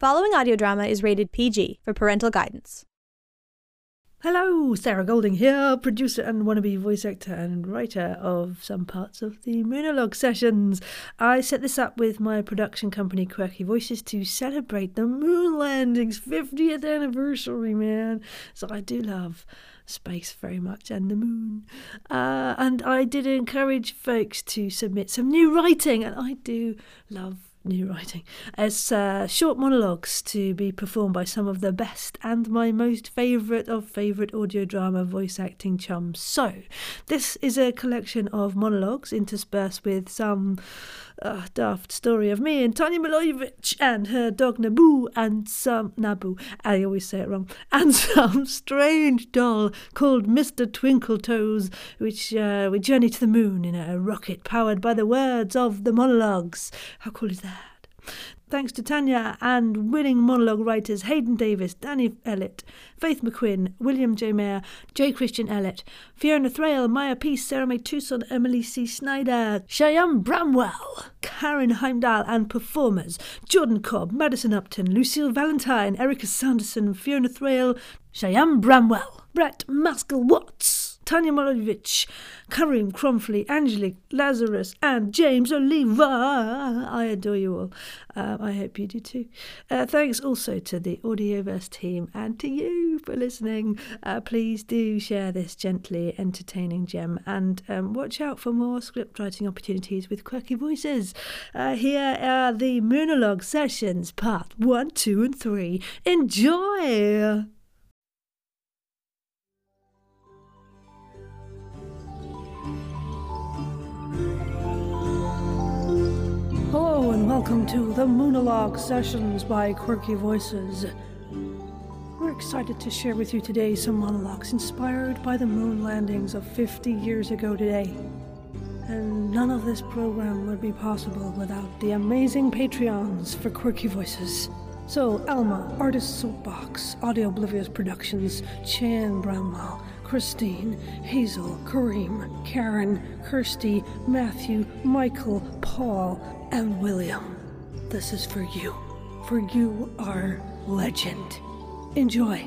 Following audio drama is rated PG for parental guidance. Hello, Sarah Golding here, producer and wannabe voice actor and writer of some parts of the Moonologue sessions. I set this up with my production company Quirky Voices to celebrate the moon landing's 50th anniversary, man. So I do love space very much and the moon. Uh, and I did encourage folks to submit some new writing, and I do love new writing as uh, short monologues to be performed by some of the best and my most favourite of favourite audio drama voice acting chums. So, this is a collection of monologues interspersed with some uh, daft story of me and Tanja Milojevic and her dog Nabu and some Nabu, I always say it wrong, and some strange doll called Mr. Twinkletoes, which uh, we journey to the moon in a rocket powered by the words of the monologues. How cool is that? Thanks to Tanja and winning monologue writers Haydn Davis, Dany Ellet, Faith McQuinn, William J. Meyer, J. Christian Ellet, Fiona Thraille, Maya Peace, Sara-Mae Tuson, Emily C. Snyder, Cheyenne Bramwell, Karin Heimdahl, and performers Jordan Cobb, Madison Upton, Lucille Valentine, Erika Sanderson, Fiona Thraille, Cheyenne Bramwell, Bret Maskil-Watts. Tanja Milojevic, Karim Kronfl, Angelique Lazarus, and James Oliva. I adore you all. Uh, I hope you do too. Uh, thanks also to the Audioverse team and to you for listening. Uh, please do share this gently entertaining gem and um, watch out for more script writing opportunities with quirky voices. Uh, here are the Moonologue sessions, part one, two, and three. Enjoy! Hello and welcome to the Moonologue Sessions by Quirky Voices. We're excited to share with you today some monologues inspired by the moon landings of 50 years ago today. And none of this program would be possible without the amazing Patreons for Quirky Voices. So, Alma, Artist Soapbox, Audio Oblivious Productions, Cheyenne Bramwell, Christine, Hazel, Kareem, Karen, Kirsty, Matthew, Michael, Paul, and William. This is for you, for you are legend. Enjoy.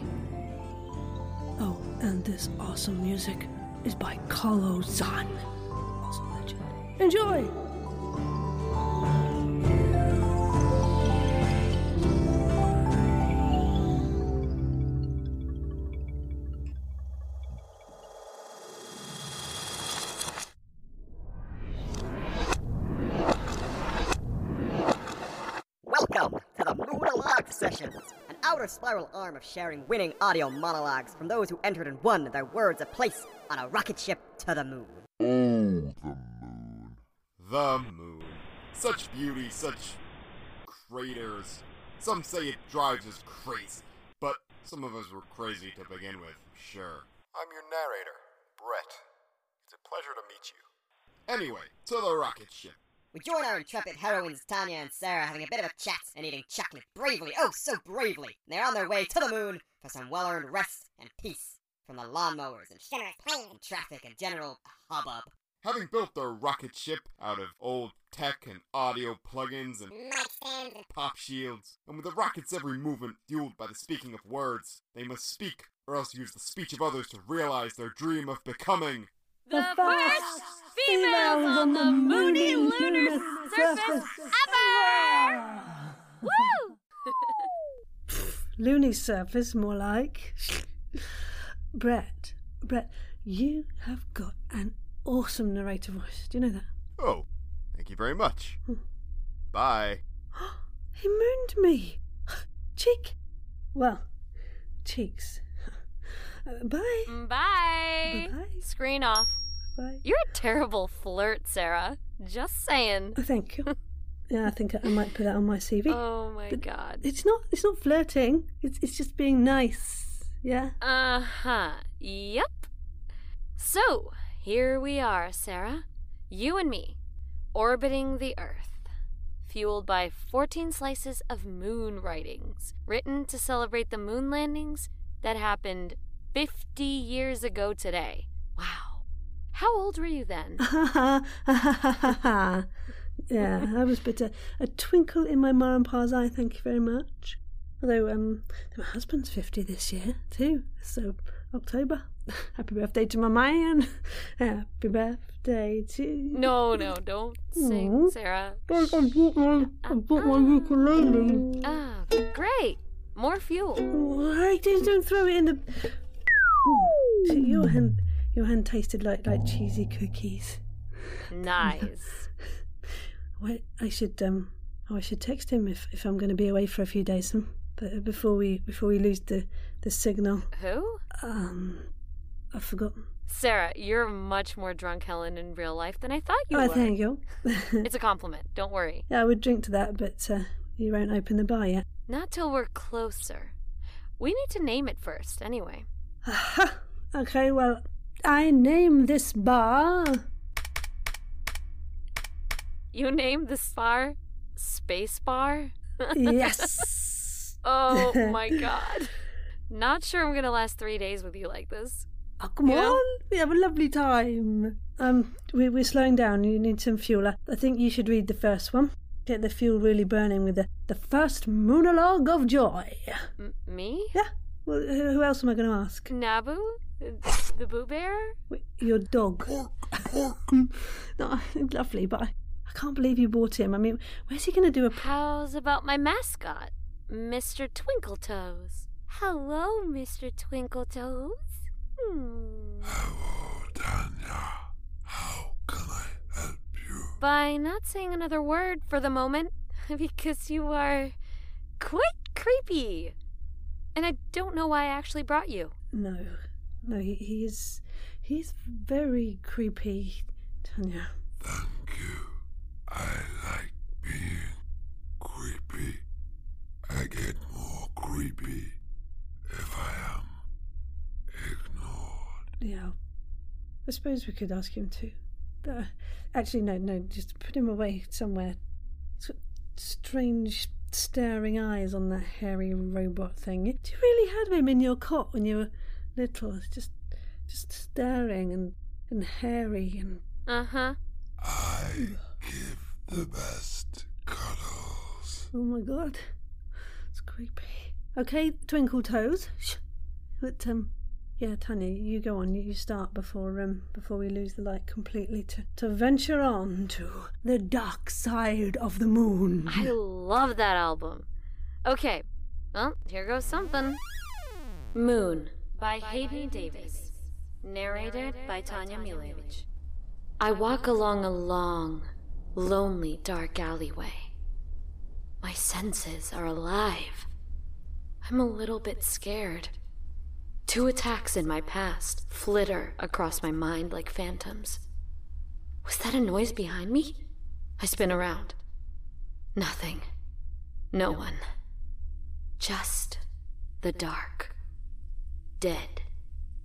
Oh, and this awesome music is by Kalo Zan, also legend. Enjoy! Outer spiral arm of sharing winning audio monologues from those who entered and won their words a place on a rocket ship to the moon. Oh, the moon. The moon. Such beauty, such craters. Some say it drives us crazy, but some of us were crazy to begin with, sure. I'm your narrator, Bret. It's a pleasure to meet you. Anyway, to the rocket ship. We join our intrepid heroines Tanja and Sarah having a bit of a chat and eating chocolate bravely, oh so bravely. They're on their way to the moon for some well-earned rest and peace from the lawnmowers and shimmers, and traffic and general hubbub. Having built their rocket ship out of old tech and audio plugins and pop shields, and with the rocket's every movement fueled by the speaking of words, they must speak or else use the speech of others to realize their dream of becoming. The first females on the moony lunar surface ever! Woo! Loony surface, more like. Bret, Bret, you have got an awesome narrator voice. Do you know that? Oh, thank you very much. Hmm. Bye. He mooned me. Cheek. Well, cheeks. Uh, bye. Bye. Bye-bye. Screen off. Bye. You're a terrible flirt, Sarah. Just saying. Oh, thank you. Yeah, I think I might put that on my CV. Oh my But god. It's not. It's not flirting. It's it's just being nice. Yeah. Uh huh. Yep. So, here we are, Sarah. You and me, orbiting the Earth, fueled by 14 slices of moon writings, written to celebrate the moon landings that happened 50 years ago today. Wow. How old were you then? Yeah, I was but a, a twinkle in my ma and pa's eye, thank you very much. Although um my husband's fifty this year too. So October. Happy birthday to my man. Happy birthday to No, no, don't sing, Aw. Sarah. I bought my I bought my ukulele. Ah, great. More fuel. Why don't, don't throw it in the Your hand your hand tasted like like cheesy cookies. Nice. Wait, I should um, oh, I should text him if, if I'm going to be away for a few days. Hmm? But before we before we lose the the signal, Who? um, I've forgotten. Sarah, you're much more drunk, Helen, in real life than I thought you oh, were. thank you. It's a compliment. Don't worry. yeah, I would drink to that, but uh, you won't open the bar yet. Not till we're closer. We need to name it first, anyway. Aha! Okay, well, I name this bar. You name this bar Space Bar? yes. Oh my god. Not sure I'm gonna last three days with you like this. Oh, come know? on, we have a lovely time. Um, we, we're slowing down. You need some fuel. I, I think you should read the first one. Get the fuel really burning with the the first monologue of joy. M- me? Yeah. Well, who who else am I going to ask? Nabu? The Boo Bear? Your dog. no, lovely, but I, I can't believe you bought him. I mean, where's he going to do a? How's about my mascot, Mr. Twinkletoes? Hello, Mr. Twinkletoes. Hmm. Hello, Tanja. How can I help you? By not saying another word for the moment, because you are quite creepy. And I don't know why I actually brought you. No, no, he, he is. He's very creepy, Tanja. Thank you. I like being creepy. I get more creepy if I am ignored. Yeah. I suppose we could ask him to. Uh, actually, no, no, just put him away somewhere. S- strange staring eyes on that hairy robot thing. Do you really have him in your cot when you were little? It's just, just staring and, and hairy and. Uh huh. I give the best cuddles. Oh my god. It's creepy. Okay, twinkle toes. Shh. But, um, yeah, Tanja, you go on. You start before um before we lose the light completely to to venture on to the dark side of the moon. I love that album. Okay, well, here goes something. Moon by Haydn Davis. Narrated by Tanja Milojevic. I walk along a long, lonely, dark alleyway. My senses are alive. I'm a little bit scared. Two attacks in my past flitter across my mind like phantoms. Was that a noise behind me? I spin around. Nothing. No one. Just the dark. Dead,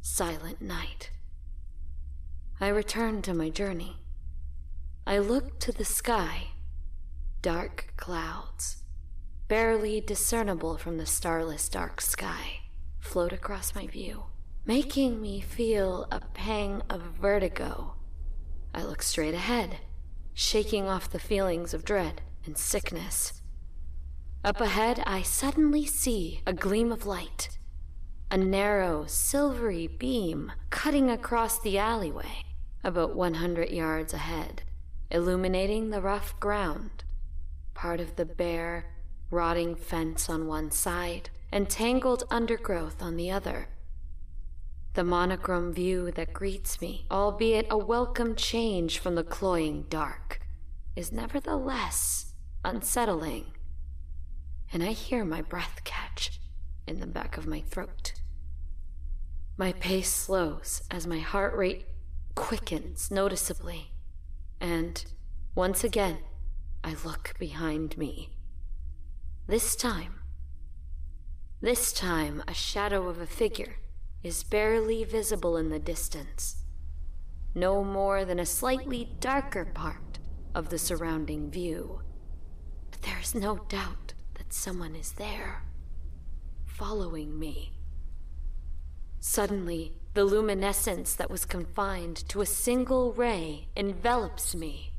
silent night. I return to my journey. I look to the sky. Dark clouds, barely discernible from the starless dark sky, float across my view, making me feel a pang of vertigo. I look straight ahead, shaking off the feelings of dread and sickness. Up ahead, I suddenly see a gleam of light. A narrow, silvery beam cutting across the alleyway, about 100 yards ahead, illuminating the rough ground. Part of the bare, rotting fence on one side, and tangled undergrowth on the other. The monochrome view that greets me, albeit a welcome change from the cloying dark, is nevertheless unsettling. And I hear my breath catch in the back of my throat. My pace slows as my heart rate quickens noticeably, and once again, I look behind me. This time, this time, a shadow of a figure is barely visible in the distance. No more than a slightly darker part of the surrounding view. But there is no doubt that someone is there, following me. Suddenly, the luminescence that was confined to a single ray envelops me,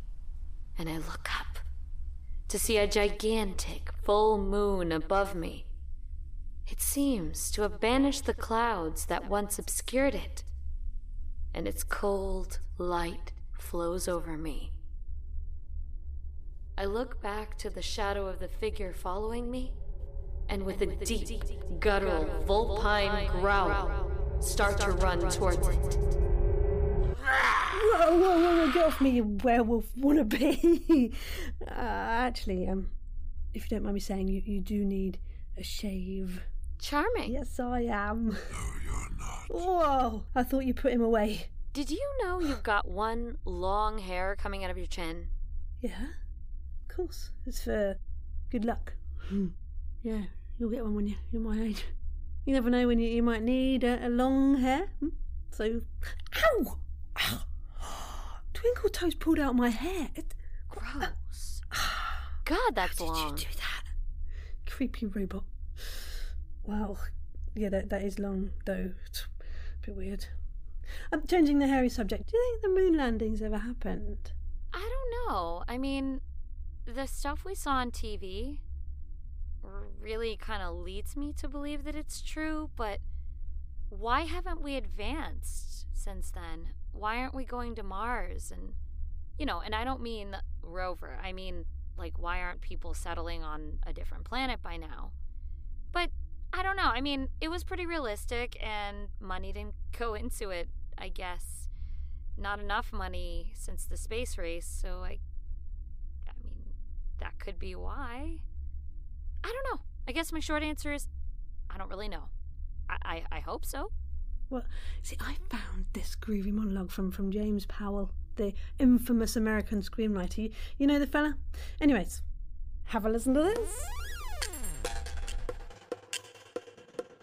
and I look up. to see a gigantic full moon above me. It seems to have banished the clouds that once obscured it, and its cold light flows over me. I look back to the shadow of the figure following me, and with a deep, guttural, vulpine growl, start to run towards it. Whoa, whoa, whoa, whoa, get off me, you werewolf wannabe. uh, actually, um, if you don't mind me saying, you, you do need a shave. Charming. Yes, I am. No, you're not. Whoa, I thought you put him away. Did you know you've got one long hair coming out of your chin? Yeah, of course. It's for good luck. Hmm. yeah, you'll get one when you, you're my age. You never know when you, you might need a, a long hair. Hmm? So, ow! ow! Ah. Twinkle Toes pulled out my hair. It, Gross. Ah. God, that's How long. did you do that? Creepy robot. Well, yeah, that that is long though. It's a bit weird. I'm changing the hairy subject. Do you think the moon landings ever happened? I don't know. I mean, the stuff we saw on TV really kind of leads me to believe that it's true, but why haven't we advanced since then? Why aren't we going to Mars? And, you know, and I don't mean rover, I mean, like, why aren't people settling on a different planet by now? I don't know. I mean, it was pretty realistic, and money didn't go into it, I guess. Not enough money since the space race, so I. I mean, that could be why. I don't know. I guess my short answer is I don't really know. I, I, I hope so. Well, see, I found this groovy monologue from, from James Powell, the infamous American screenwriter. You, you know the fella? Anyways, have a listen to this.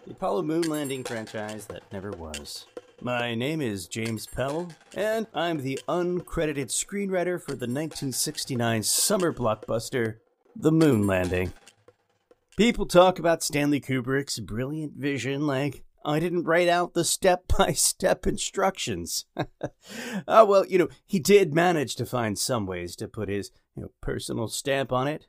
The Apollo moon landing franchise that never was. My name is James Powell, and I'm the uncredited screenwriter for the 1969 summer blockbuster, The Moon Landing. People talk about Stanley Kubrick's brilliant vision like I didn't write out the step by step instructions. oh, well, you know, he did manage to find some ways to put his you know, personal stamp on it.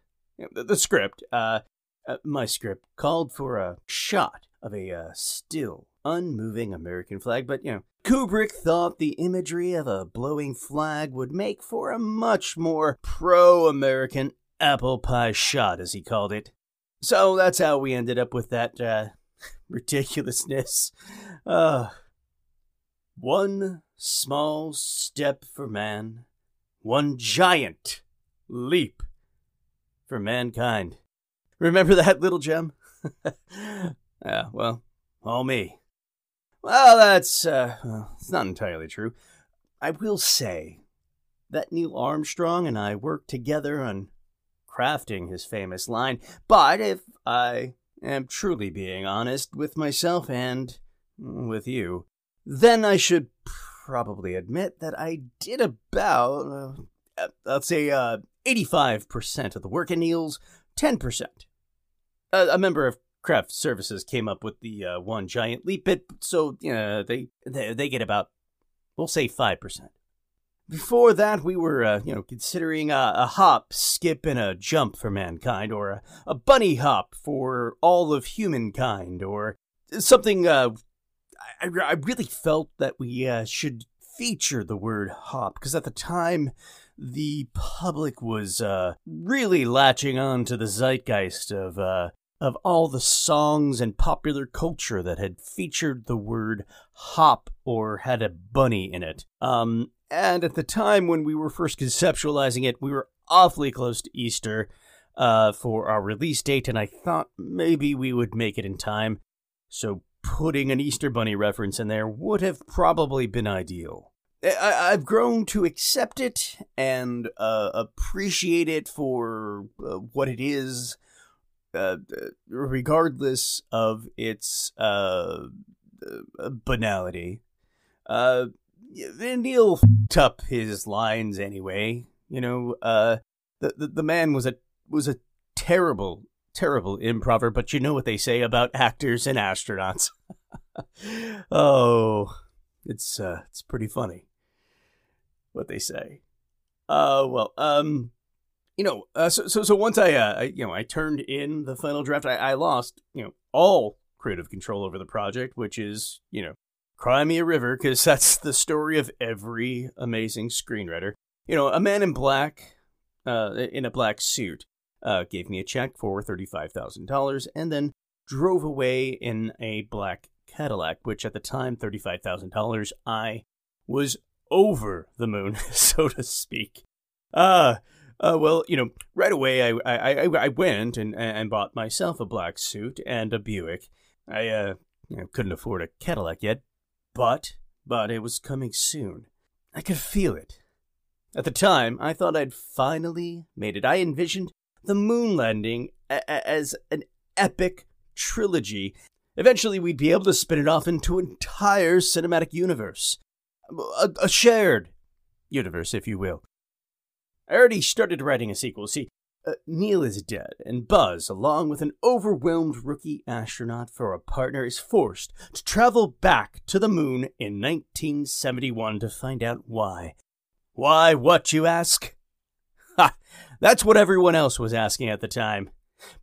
The, the script, uh, uh, my script, called for a shot of a uh, still, unmoving American flag, but, you know, Kubrick thought the imagery of a blowing flag would make for a much more pro American apple pie shot, as he called it. So that's how we ended up with that uh, ridiculousness. Uh, one small step for man, one giant leap for mankind. Remember that little gem? yeah, well, all me. Well, that's uh, well, it's not entirely true. I will say that Neil Armstrong and I worked together on crafting his famous line, but if I am truly being honest with myself and with you, then I should probably admit that I did about, uh, let's say, uh, 85% of the work, in Neil's 10%. Uh, a member of craft services came up with the uh, one giant leap bit, so you know, they, they they get about, we'll say, 5%. Before that, we were, uh, you know, considering a, a, hop, skip, and a jump for mankind, or a, a bunny hop for all of humankind, or something. Uh, I, I really felt that we uh, should feature the word hop because at the time, the public was uh, really latching on to the zeitgeist of uh, of all the songs and popular culture that had featured the word hop or had a bunny in it. Um, and at the time when we were first conceptualizing it, we were awfully close to Easter uh, for our release date, and I thought maybe we would make it in time. So putting an Easter Bunny reference in there would have probably been ideal. I- have grown to accept it and uh, appreciate it for uh, what it is, uh, regardless of its uh, banality. Uh, Neil f***ed up his lines anyway. You know, uh, the, the the man was a was a terrible, terrible improver. But you know what they say about actors and astronauts. oh, it's uh, it's pretty funny what they say. Uh, well, um, you know, uh, so, so so once I, uh, I, you know, I turned in the final draft, I, I lost, you know, all creative control over the project, which is, you know, cry me a river, because that's the story of every amazing screenwriter. You know, a man in black, uh, in a black suit, uh, gave me a check for thirty-five thousand dollars, and then drove away in a black Cadillac, which at the time, thirty-five thousand dollars, I was over the moon, so to speak. Uh, uh, well, you know, right away I I, I, went and, and bought myself a black suit and a Buick. I uh, you know, couldn't afford a Cadillac yet, but but it was coming soon. I could feel it. At the time, I thought I'd finally made it. I envisioned the moon landing a- a- as an epic trilogy. Eventually, we'd be able to spin it off into an entire cinematic universe. A, a shared universe, if you will. I already started writing a sequel. See, uh, Neil is dead, and Buzz, along with an overwhelmed rookie astronaut for a partner, is forced to travel back to the moon in 1971 to find out why. Why, what, you ask? Ha! That's what everyone else was asking at the time.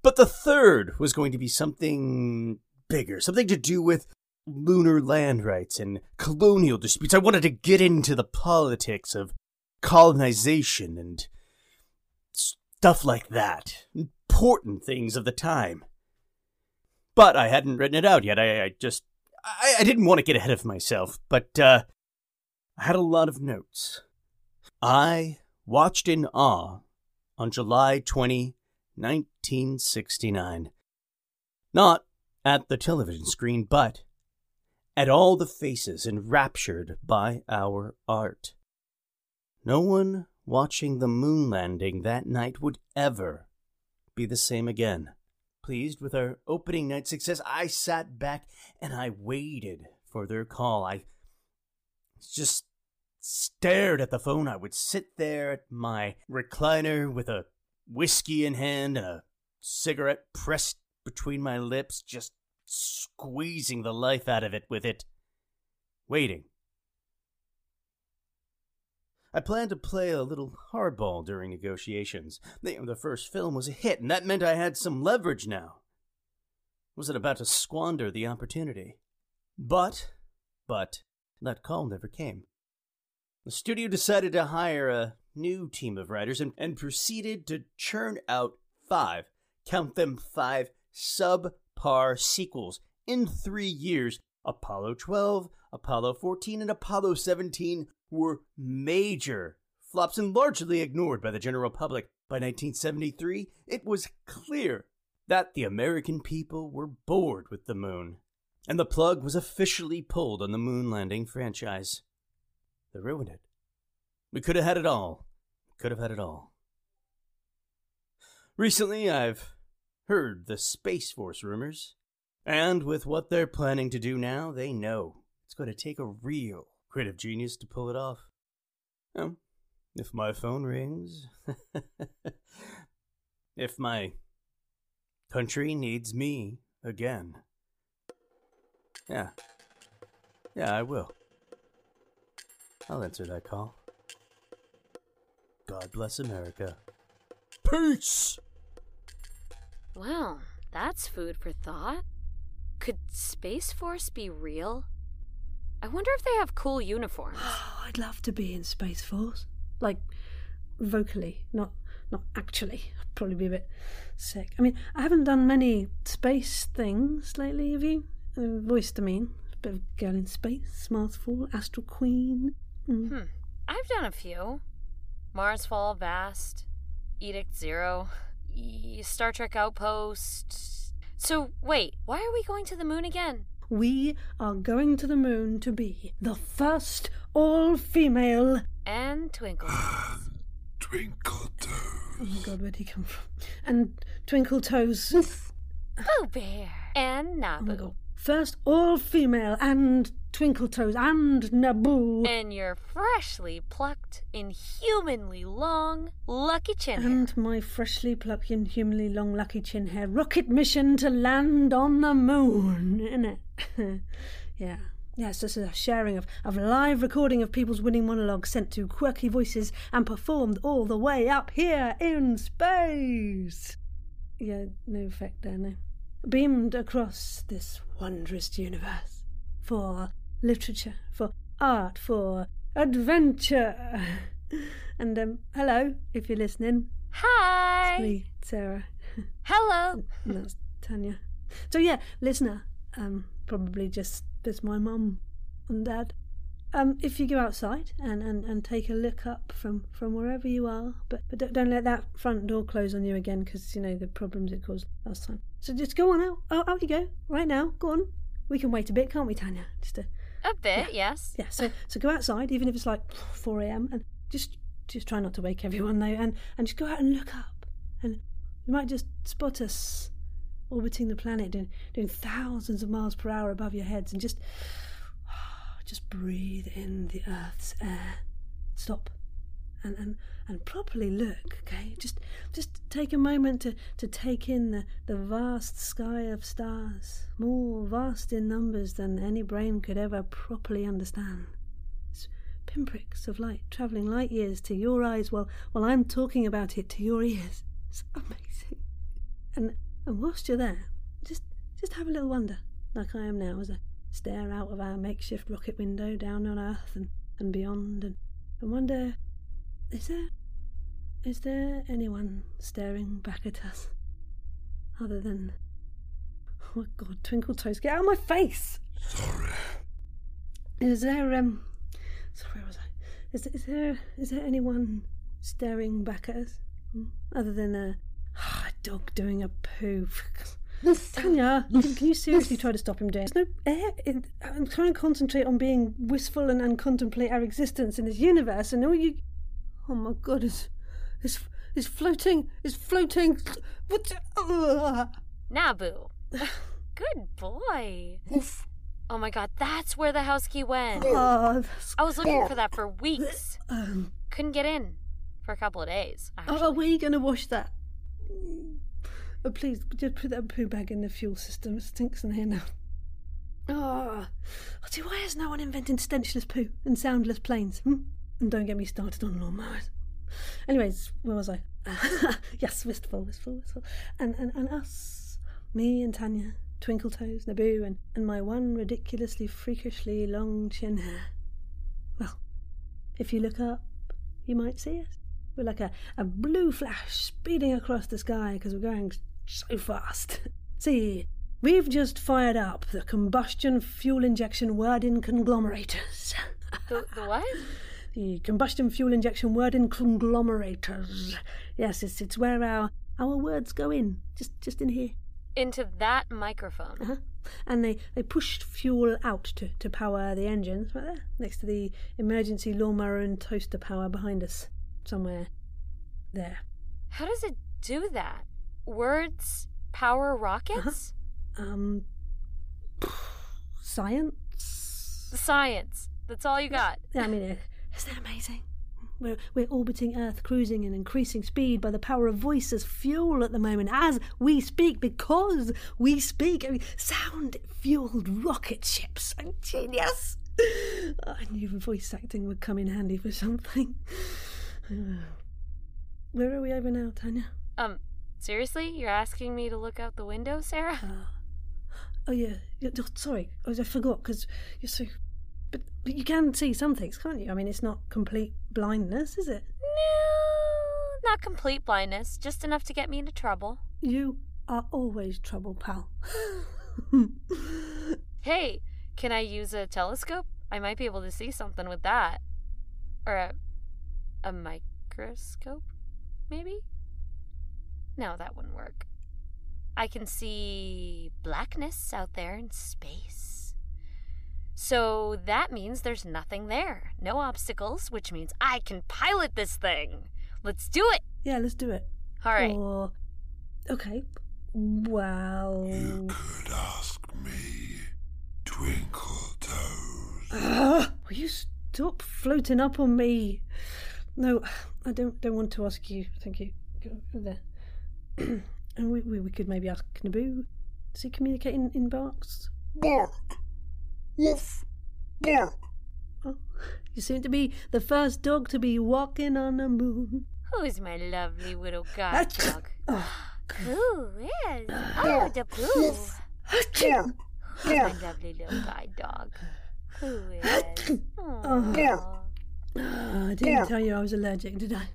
But the third was going to be something bigger, something to do with lunar land rights and colonial disputes. I wanted to get into the politics of colonization and stuff like that. Important things of the time. But I hadn't written it out yet. I, I just. I, I, didn't want to get ahead of myself, but uh, I had a lot of notes. I watched in awe on July 20, 1969. Not at the television screen, but at all the faces enraptured by our art. No one watching the moon landing that night would ever be the same again. Pleased with our opening night success, I sat back and I waited for their call. I just stared at the phone. I would sit there at my recliner with a whiskey in hand and a cigarette pressed between my lips, just squeezing the life out of it with it, waiting. I planned to play a little hardball during negotiations. The, the first film was a hit, and that meant I had some leverage now. Was it about to squander the opportunity. But, but, that call never came. The studio decided to hire a new team of writers and, and proceeded to churn out five, count them five, subpar sequels in three years. Apollo 12, Apollo 14, and Apollo 17 were major flops and largely ignored by the general public. By 1973, it was clear that the American people were bored with the moon, and the plug was officially pulled on the moon landing franchise. They ruined it. We could have had it all. Could have had it all. Recently, I've heard the Space Force rumors, and with what they're planning to do now, they know it's going to take a real creative genius to pull it off. If my phone rings, if my country needs me again, yeah, yeah, I will. I'll answer that call. God bless America. Peace! Well, that's food for thought. Could Space Force be real? I wonder if they have cool uniforms. Oh, I'd love to be in Space Force. Like, vocally, not not actually. I'd probably be a bit sick. I mean, I haven't done many space things lately, have you? Uh, voiced, I mean. A bit of Girl in Space, Mars Fall, Astral Queen. Mm. Hmm. I've done a few. Mars Fall, Vast, Edict Zero, Star Trek Outpost. So, wait, why are we going to the moon again? We are going to the moon to be the first all female. And Twinkle. Ah, Twinkle Toes. Oh my god, where'd he come from? And Twinkle Toes. Boo Bear. And Oh Nabu. god. First all female and Twinkle Toes and Nabu. and your freshly plucked, inhumanly long, lucky chin hair. And my freshly plucked and humanly long lucky chin hair rocket mission to land on the moon, innit? yeah. Yes, this is a sharing of, of live recording of people's winning monologues sent to quirky voices and performed all the way up here in space. Yeah, no effect there, no. Beamed across this wondrous universe for literature, for art, for adventure. And um, hello, if you're listening. Hi. It's me, Sarah. Hello. And that's Tanja. So yeah, listener, um, probably just just my mum and dad. Um, if you go outside and, and, and take a look up from, from wherever you are, but, but don't, don't let that front door close on you again because you know the problems it caused last time. So just go on out. Oh, out you go right now. Go on. We can wait a bit, can't we, Tanja? Just a A bit, yes. yeah. So so go outside, even if it's like four a.m. and just just try not to wake everyone though, and and just go out and look up, and you might just spot us orbiting the planet, doing doing thousands of miles per hour above your heads, and just just breathe in the Earth's air. Stop. And, and, and properly look, okay? Just just take a moment to, to take in the, the vast sky of stars, more vast in numbers than any brain could ever properly understand pinpricks of light travelling light years to your eyes while, while I'm talking about it to your ears. It's amazing. And and whilst you're there, just just have a little wonder, like I am now, as I stare out of our makeshift rocket window down on Earth and, and beyond and, and wonder is there is there anyone staring back at us? Other than Oh my god, Twinkle Toes, get out of my face! Sorry. Is there um so where was I? Is, is there is there anyone staring back at us Hmm? other than a, a dog doing a poo? Tanja, can, can you seriously try to stop him doing? There's no air. In, I'm trying to concentrate on being wistful and, and contemplate our existence in this universe, and all you. Oh my god! It's it's it's floating. It's floating. What? Nabu. Good boy. Oh my god, that's where the house key went. That's- I was looking for that for weeks. um, Couldn't get in for a couple of days. Oh, Actually. are we going to wash that? Oh, please, just put that poo bag in the fuel system. It stinks in here now. Oh, oh see, why has no one invented stenchless poo and soundless planes? Hmm? And don't get me started on lawnmowers. Anyways, where was I? yes, wistful, wistful, wistful. And, and, and us, me and Tanja, Twinkle Toes, Nabu, and, and my one ridiculously freakishly long chin hair. Well, if you look up, you might see us. We're like a, a blue flash speeding across the sky because we're going so fast. See, we've just fired up the combustion fuel injection word in conglomerators. The, the what? the combustion fuel injection word in conglomerators. Yes, it's, it's where our, our words go in, just, just in here. Into that microphone. Uh-huh. And they, they pushed fuel out to, to power the engines right there, next to the emergency lawnmower and toaster power behind us, somewhere there. How does it do that? Words power rockets? Um, science. Science. That's all you got. Yeah, I mean, isn't that amazing? We're, we're orbiting Earth, cruising in increasing speed by the power of voice as fuel at the moment, as we speak, because we speak. I mean, sound fueled rocket ships. I'm genius. I knew voice acting would come in handy for something. Where are we over now, Tanja? Um, seriously? You're asking me to look out the window, Sarah? Uh, oh, yeah. oh, sorry, I I forgot because you're so. But, but you can see some things, can't you? I mean, it's not complete blindness, is it? No, not complete blindness, just enough to get me into trouble. You are always trouble, pal. Hey, can I use a telescope? I might be able to see something with that. Or a, a microscope, maybe? No, that wouldn't work. I can see blackness out there in space. So that means there's nothing there. No obstacles, which means I can pilot this thing. Let's do it. yeah, let's do it. All right. Or, okay. Well. You could ask me, Twinkle Toes. Ugh, will you stop floating up on me? No, I don't. Don't want to ask you. Thank you. Go there. and we, we we could maybe ask Nabu. Does he communicate in, in barks? Bark! Woof! Oh, you seem to be the first dog to be walking on the moon. Who's my lovely little ah, guide dog? Oh, ah, Who is? Ah. Oh, the poo. Who's my lovely little guide dog? Who is? Aw. Ah, I didn't tell you I was allergic, did I?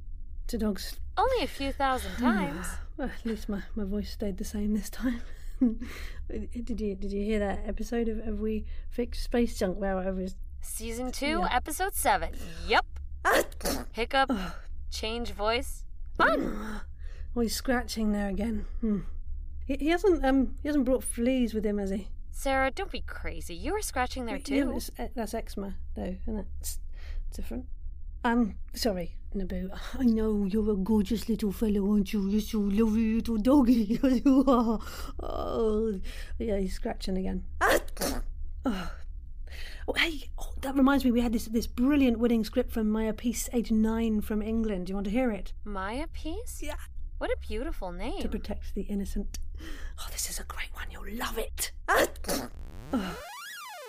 To dogs. Only a few thousand times. Well, at least my, my voice stayed the same this time. did you did you hear that episode of, of We Fixed Space Junk where I was Season 2, Yeah. Episode 7. Yep. Hiccup, change voice. Fun. oh he's scratching there again? Hmm. He, he hasn't um he hasn't brought fleas with him, has he? Sarah, don't be crazy. You were scratching there too. eh, that's eczema though, isn't it? It's different. Um, sorry, Nabu. I know you're a gorgeous little fellow, aren't you? You're so lovely little doggy. Yes, you are. Oh, yeah, he's scratching again. oh. Oh, hey, oh, that reminds me, we had this this brilliant winning script from Maya Peace, age nine, from England. Do you want to hear it? Maya Peace? Yeah. What a beautiful name. To protect the innocent. Oh, this is a great one. You'll love it.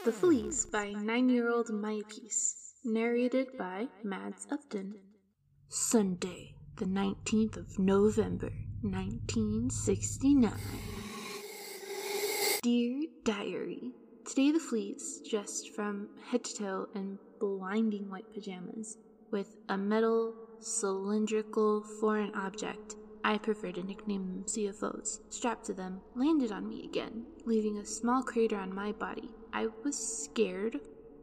The Fleas by nine year old Maya Peace. Narrated by Mads Upton. Sunday, the 19th of November, 1969. Dear Diary, Today the Fleas, dressed from head to toe in blinding white pajamas, with a metal, cylindrical foreign object I prefer to nickname them CFOs, strapped to them, landed on me again, leaving a small crater on my body. I was scared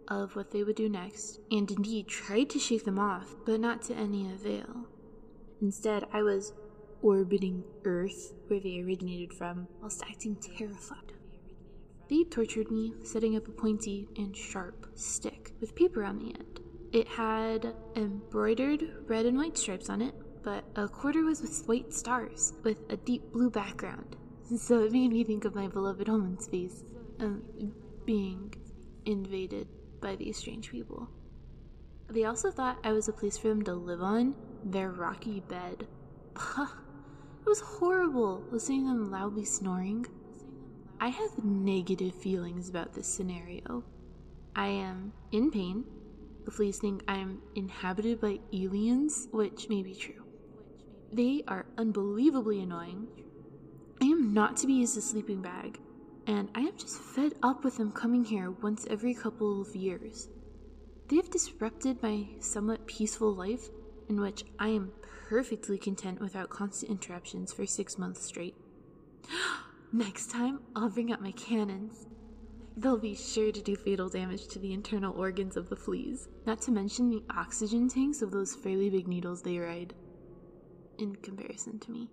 of what they would do next, and indeed tried to shake them off, but not to any avail. Instead, I was orbiting Earth, where they originated from, whilst acting terrified. They tortured me, setting up a pointy and sharp stick with paper on the end. It had embroidered red and white stripes on it, but a quarter was with white stars, with a deep blue background. So it made me think of my beloved home in space, um, being invaded by these strange people. They also thought I was a place for them to live on, their rocky bed. it was horrible listening to them loudly snoring. I have negative feelings about this scenario. I am in pain. The fleas think I am inhabited by aliens, which may be true. They are unbelievably annoying. I am not to be used as a sleeping bag, and I am just fed up with them coming here once every couple of years. They have disrupted my somewhat peaceful life, in which I am perfectly content without constant interruptions for six months straight. Next time, I'll bring out my cannons. They'll be sure to do fatal damage to the internal organs of the fleas, not to mention the oxygen tanks of those fairly big needles they ride. In comparison to me.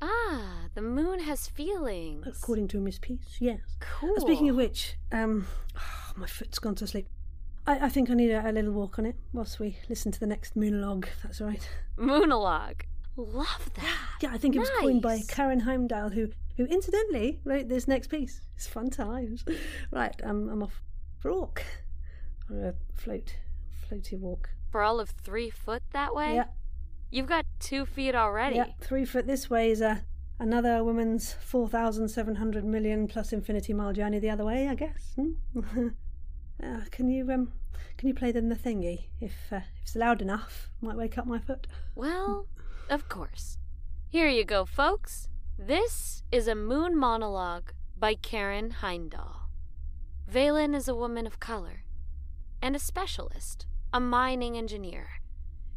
Ah, the moon has feelings. According to Miss Peace, yes. Cool. Speaking of which, um, oh, my foot's gone to sleep. I, I think I need a, a little walk on it whilst we listen to the next monologue. That's all right. Moonologue. Love that. Yeah, I think it was coined by Karin Heimdahl, who, who incidentally wrote this next piece. It's fun times. Right, um, I'm off for a walk. A float, floaty walk. For all of three foot that way? Yeah, You've got two feet already. yeah. Three foot this way is a another woman's four thousand seven hundred million plus infinity mile journey the other way. I guess. Hmm? uh, can you um, can you play them the thingy? If uh, if it's loud enough, might wake up my foot. Well, of course. Here you go, folks. This is a moon monologue by Karin Heimdahl. Valen is a woman of color and a specialist, a mining engineer.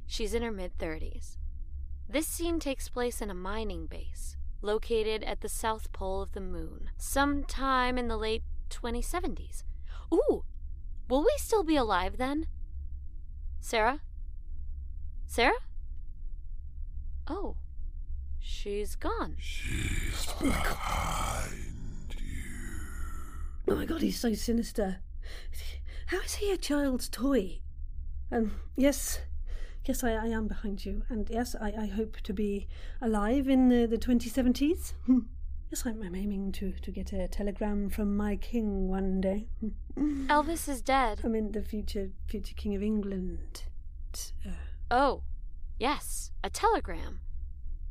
She's in her mid 30s. This scene takes place in a mining base located at the south pole of the moon, sometime in the late 2070s. Ooh, will we still be alive then? Sarah? Sarah? Oh, she's gone. She's behind you. Oh my god, he's so sinister. How is he a child's toy? Um, yes, yes, I, I am behind you, and yes, I, I hope to be alive in the, the 2070s. Hmm. Yes, I'm, I'm aiming to, to get a telegram from my king one day. Hmm. Elvis is dead. I mean, the future future king of England. Uh, Oh, yes, a telegram.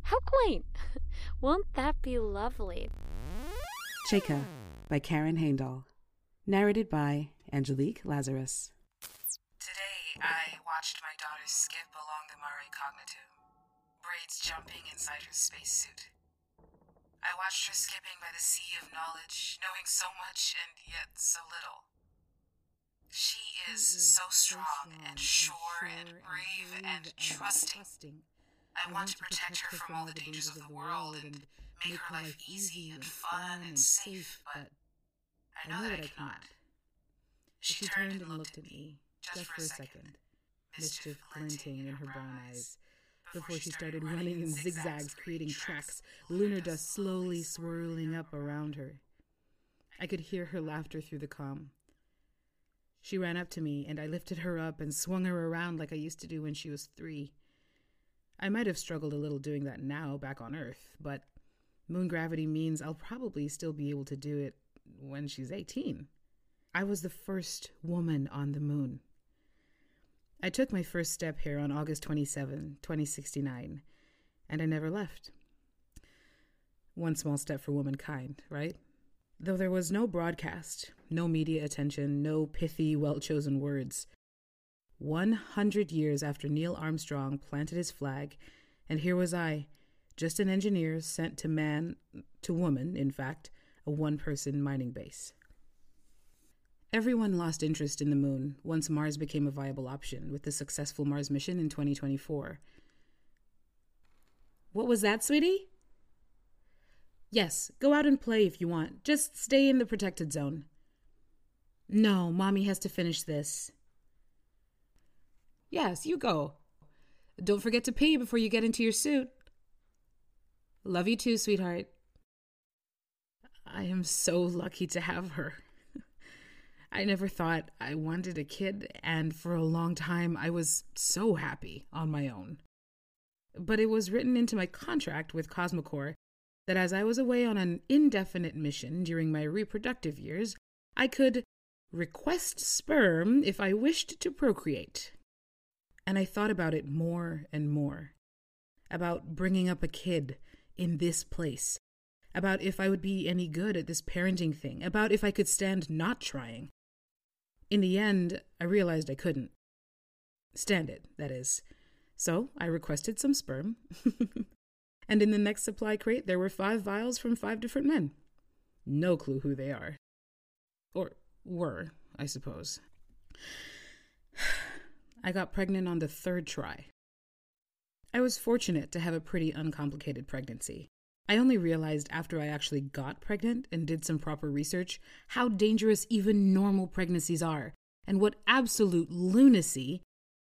How quaint. Won't that be lovely? Cheka by Karin Heimdahl. Narrated by Angelique Lazarus. I watched my daughter skip along the Mare Cognitum, braids jumping inside her spacesuit. I watched her skipping by the sea of knowledge, knowing so much and yet so little. She is so strong and sure and brave and trusting. I want to protect her from all the dangers of the world and make her life easy and fun and safe, but I know that I cannot. She turned and looked at me, just for a second, mischief glinting in her brown eyes, before she started running in zigzags, creating tracks, lunar dust slowly swirling up around her. I could hear her laughter through the calm. She ran up to me, and I lifted her up and swung her around like I used to do when she was three. I might have struggled a little doing that now back on Earth, but moon gravity means I'll probably still be able to do it when she's 18. I was the first woman on the moon. I took my first step here on August 27, 2069, and I never left. One small step for womankind, right? Though there was no broadcast, no media attention, no pithy, well chosen words. 100 years after Neil Armstrong planted his flag, and here was I, just an engineer sent to man, to woman, in fact, a one person mining base. Everyone lost interest in the moon once Mars became a viable option with the successful Mars mission in 2024. What was that, sweetie? Yes, go out and play if you want. Just stay in the protected zone. No, Mommy has to finish this. Yes, you go. Don't forget to pee before you get into your suit. Love you too, sweetheart. I am so lucky to have her. I never thought I wanted a kid, and for a long time I was so happy on my own. But it was written into my contract with Cosmocore that as I was away on an indefinite mission during my reproductive years, I could request sperm if I wished to procreate. And I thought about it more and more about bringing up a kid in this place, about if I would be any good at this parenting thing, about if I could stand not trying. In the end, I realized I couldn't. Stand it, that is. So I requested some sperm. and in the next supply crate, there were five vials from five different men. No clue who they are. Or were, I suppose. I got pregnant on the third try. I was fortunate to have a pretty uncomplicated pregnancy. I only realized after I actually got pregnant and did some proper research how dangerous even normal pregnancies are, and what absolute lunacy,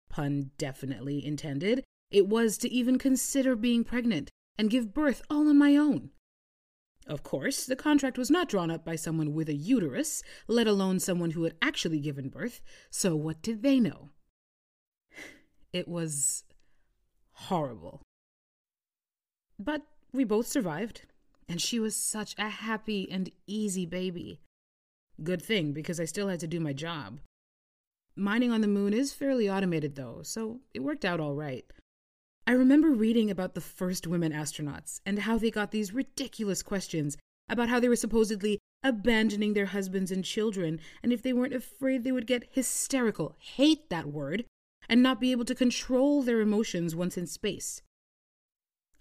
pun definitely intended, it was to even consider being pregnant and give birth all on my own. Of course, the contract was not drawn up by someone with a uterus, let alone someone who had actually given birth, so what did they know? It was horrible. But we both survived, and she was such a happy and easy baby. Good thing, because I still had to do my job. Mining on the moon is fairly automated, though, so it worked out all right. I remember reading about the first women astronauts and how they got these ridiculous questions about how they were supposedly abandoning their husbands and children, and if they weren't afraid they would get hysterical, hate that word, and not be able to control their emotions once in space.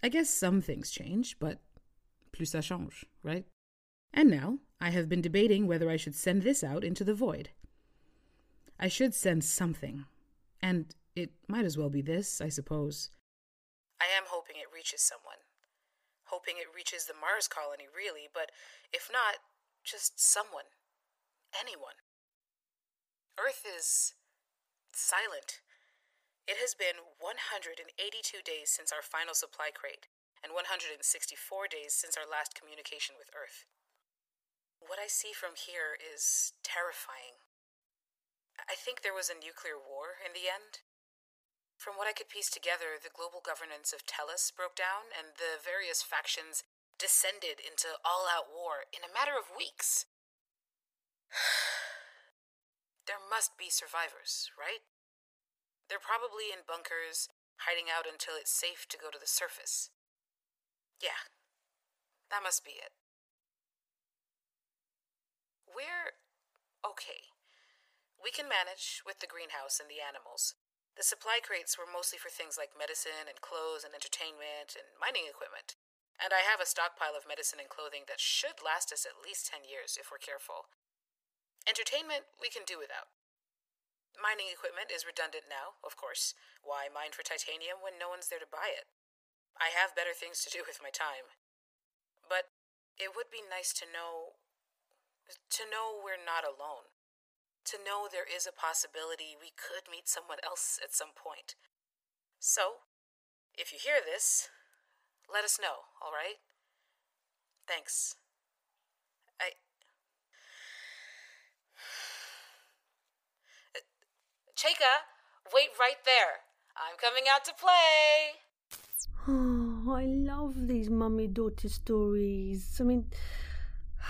I guess some things change, but plus ça change, right? And now I have been debating whether I should send this out into the void. I should send something, and it might as well be this, I suppose. I am hoping it reaches someone. Hoping it reaches the Mars colony, really, but if not, just someone. Anyone. Earth is silent. It has been 182 days since our final supply crate, and 164 days since our last communication with Earth. What I see from here is terrifying. I think there was a nuclear war in the end. From what I could piece together, the global governance of Tellus broke down, and the various factions descended into all out war in a matter of weeks. there must be survivors, right? They're probably in bunkers, hiding out until it's safe to go to the surface. Yeah, that must be it. Where okay. We can manage with the greenhouse and the animals. The supply crates were mostly for things like medicine and clothes and entertainment and mining equipment. And I have a stockpile of medicine and clothing that should last us at least 10 years if we're careful. Entertainment we can do without. Mining equipment is redundant now, of course. Why mine for titanium when no one's there to buy it? I have better things to do with my time. But it would be nice to know. to know we're not alone. To know there is a possibility we could meet someone else at some point. So, if you hear this, let us know, alright? Thanks. I. Chaika, wait right there. I'm coming out to play. Oh, I love these mummy daughter stories. I mean,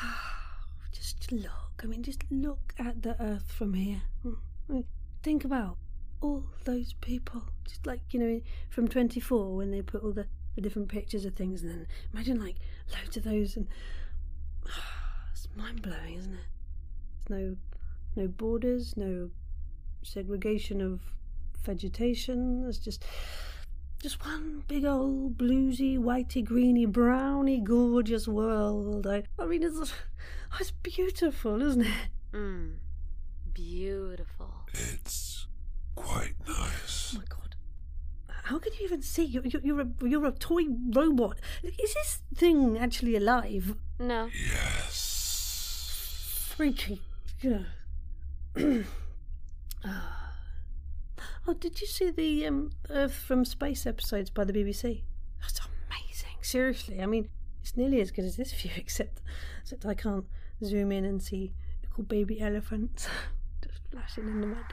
just look. I mean, just look at the earth from here. Hmm. I mean, think about all those people. Just like, you know, from 24 when they put all the, the different pictures of things, and then imagine like loads of those, and it's mind blowing, isn't it? There's no, no borders, no segregation of vegetation. There's just just one big old bluesy, whitey, greeny, browny, gorgeous world. I, I mean, it's it's beautiful, isn't it? Mm. Beautiful. It's quite nice. Oh my god. How can you even see? You're, you're, you're, a, you're a toy robot. Is this thing actually alive? No. Yes. Freaky. Yeah. Oh, did you see the um, Earth from Space episodes by the BBC? That's amazing. Seriously, I mean, it's nearly as good as this view, except except I can't zoom in and see little baby elephants just flashing in the mud.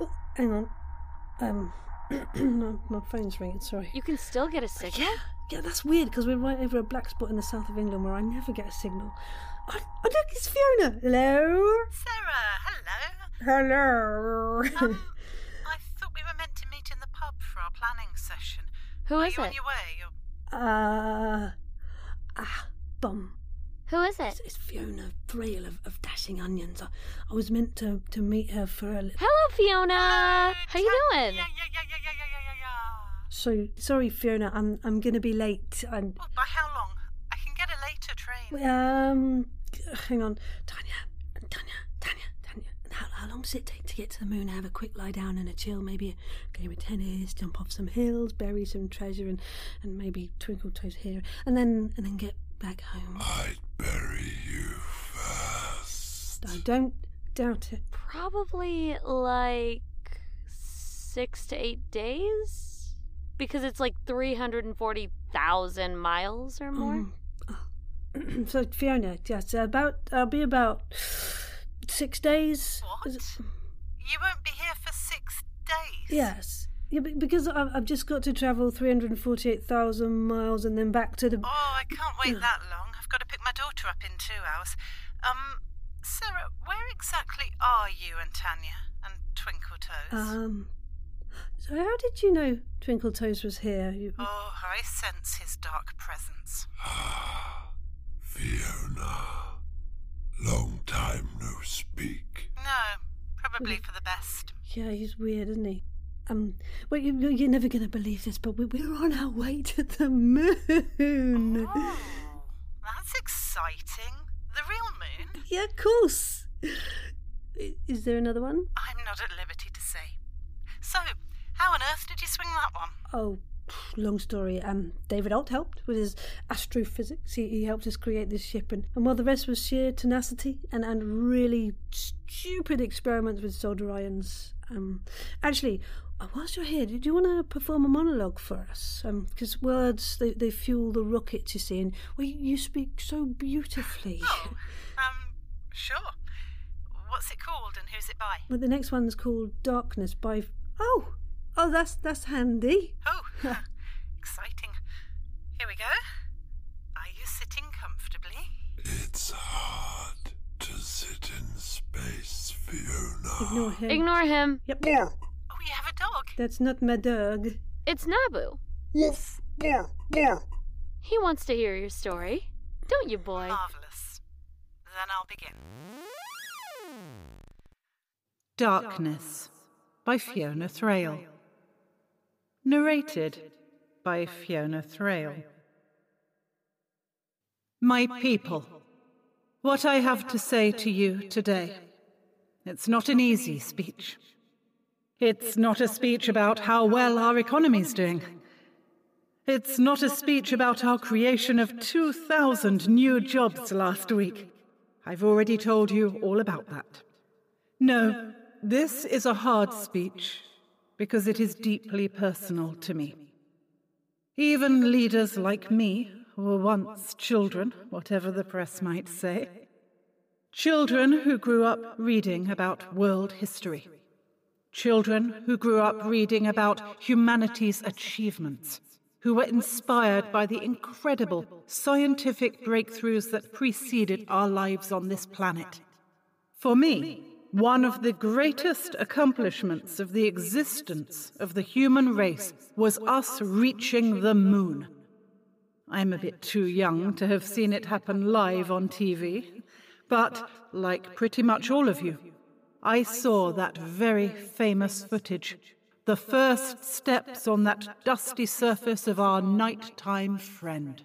Oh, hang on. Um, no, my phone's ringing. Sorry. You can still get a signal? Yeah, yeah, that's weird because we're right over a black spot in the south of England where I never get a signal. Oh, oh look, it's Fiona. Hello. Sarah, hello. Hello. Um, I thought we were meant to meet in the pub for our planning session. Who Are is you it? on your way? You're... Uh, ah, bum. Who is it? It's, it's Fiona Thraille of, of Dashing Onions. I, I was meant to, to meet her for a. Li- Hello, Fiona. How you doing? Yeah, yeah, yeah, yeah, yeah, yeah, yeah, yeah. so sorry, Fiona. I'm I'm gonna be late. And Oh, by how long? I can get a later train. um, hang on, Tanja, Tanja, Tanja, Tanja. How, how long does it take to get to the moon? Have a quick lie down and a chill, maybe a game of tennis, jump off some hills, bury some treasure, and and maybe twinkle toes here, and then and then get back home. I'd bury you first. I don't doubt it. Probably like six to eight days? Because it's like 340,000 miles or more? Um, so Fiona, yes, about I'll be about six days. What? Is it- You won't be here for six days. Yes. Yeah, because I've, I've just got to travel 348,000 miles and then back to the. Oh, I can't wait that long. I've got to pick my daughter up in two hours. Um, Sarah, where exactly are you and Tanja and Twinkle Toes? Um. So, how did you know Twinkle Toes was here? You, oh, I sense his dark presence. Fiona. Long time no speak. No, probably for the best. yeah, he's weird, isn't he? Um. Well, you, you're never going to believe this, but we, we're on our way to the moon. Oh, that's exciting. The real moon? Yeah, of course. Is there another one? I'm not at liberty to say. So, how on earth did you swing that one? Oh, long story. Um, David Alt helped with his astrophysics. He, he helped us create this ship, and, and while the rest was sheer tenacity and, and really stupid experiments with solder ions. Um, actually, uh, whilst you're here, do you want to perform a monologue for us? Um, because words they, they fuel the rockets, you see, and well, you, you speak so beautifully. Oh, um, sure. What's it called and who's it by? Well, the next one's called Darkness by. Oh, oh, that's that's handy. Oh, exciting. Here we go. Are you sitting comfortably? It's hard to sit in space, Fiona. Ignore him. Ignore him. Yep. Oh, you have a dog? That's not my dog. It's Nabu. Woof, brr, brr. He wants to hear your story. Don't you, boy? Marvellous. Then I'll begin. Darkness by Fiona Thraille. Narrated by Fiona Thraille. My people, what I have to say to you today, it's not an easy speech. It's not a speech about how well our economy's doing. It's not a speech about our creation of 2,000 new jobs last week. I've already told you all about that. No, this is a hard speech because it is deeply personal to me. Even leaders like me, who were once children, whatever the press might say, children who grew up reading about world history, children who grew up reading about humanity's achievements, who were inspired by the incredible scientific breakthroughs that preceded our lives on this planet. For me, one of the greatest accomplishments of the existence of the human race was us reaching the moon. I'm a bit too young to have seen it happen live on TV, but, like pretty much all of you, I saw that very famous footage, the first steps on that dusty surface of our nighttime friend.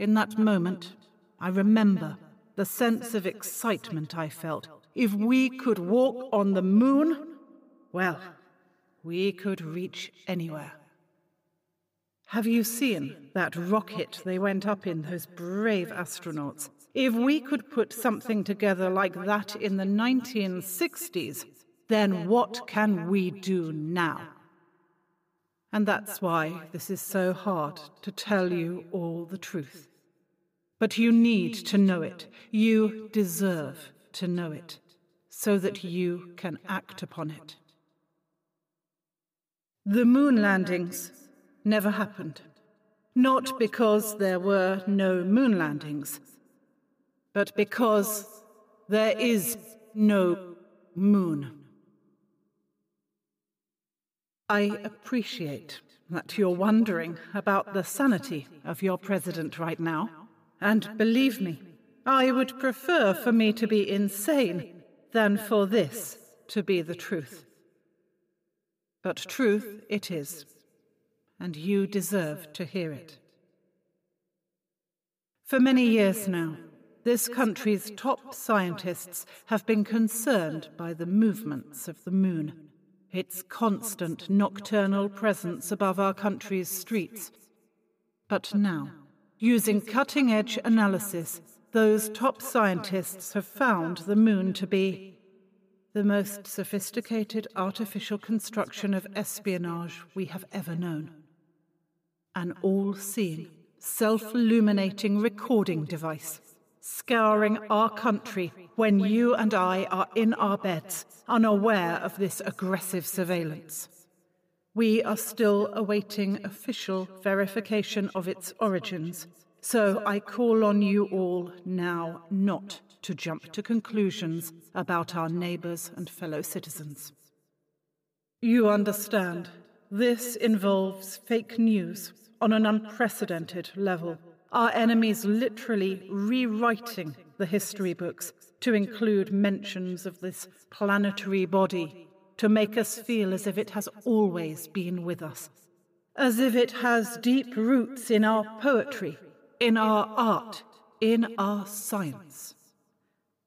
In that moment, I remember the sense of excitement I felt if we could walk on the moon, well, we could reach anywhere. Have you seen that rocket they went up in, those brave astronauts? If we could put something together like that in the 1960s, then what can we do now? And that's why this is so hard to tell you all the truth. But you need to know it. You deserve to know it so that you can act upon it. The moon landings never happened, not because there were no moon landings, but because there is no moon. I appreciate that you're wondering about the sanity of your president right now, and believe me, I would prefer for me to be insane than for this to be the truth. But truth it is, and you deserve to hear it. For many years now, this country's top scientists have been concerned by the movements of the moon, its constant nocturnal presence above our country's streets. But now, using cutting edge analysis, those top scientists have found the moon to be the most sophisticated artificial construction of espionage we have ever known. An all seeing, self illuminating recording device, scouring our country when you and I are in our beds, unaware of this aggressive surveillance. We are still awaiting official verification of its origins so I call on you all now not to jump to conclusions about our neighbours and fellow citizens. You understand, this involves fake news on an unprecedented level. Our enemies literally rewriting the history books to include mentions of this planetary body to make us feel as if it has always been with us, as if it has deep roots in our poetry in our art, in our science.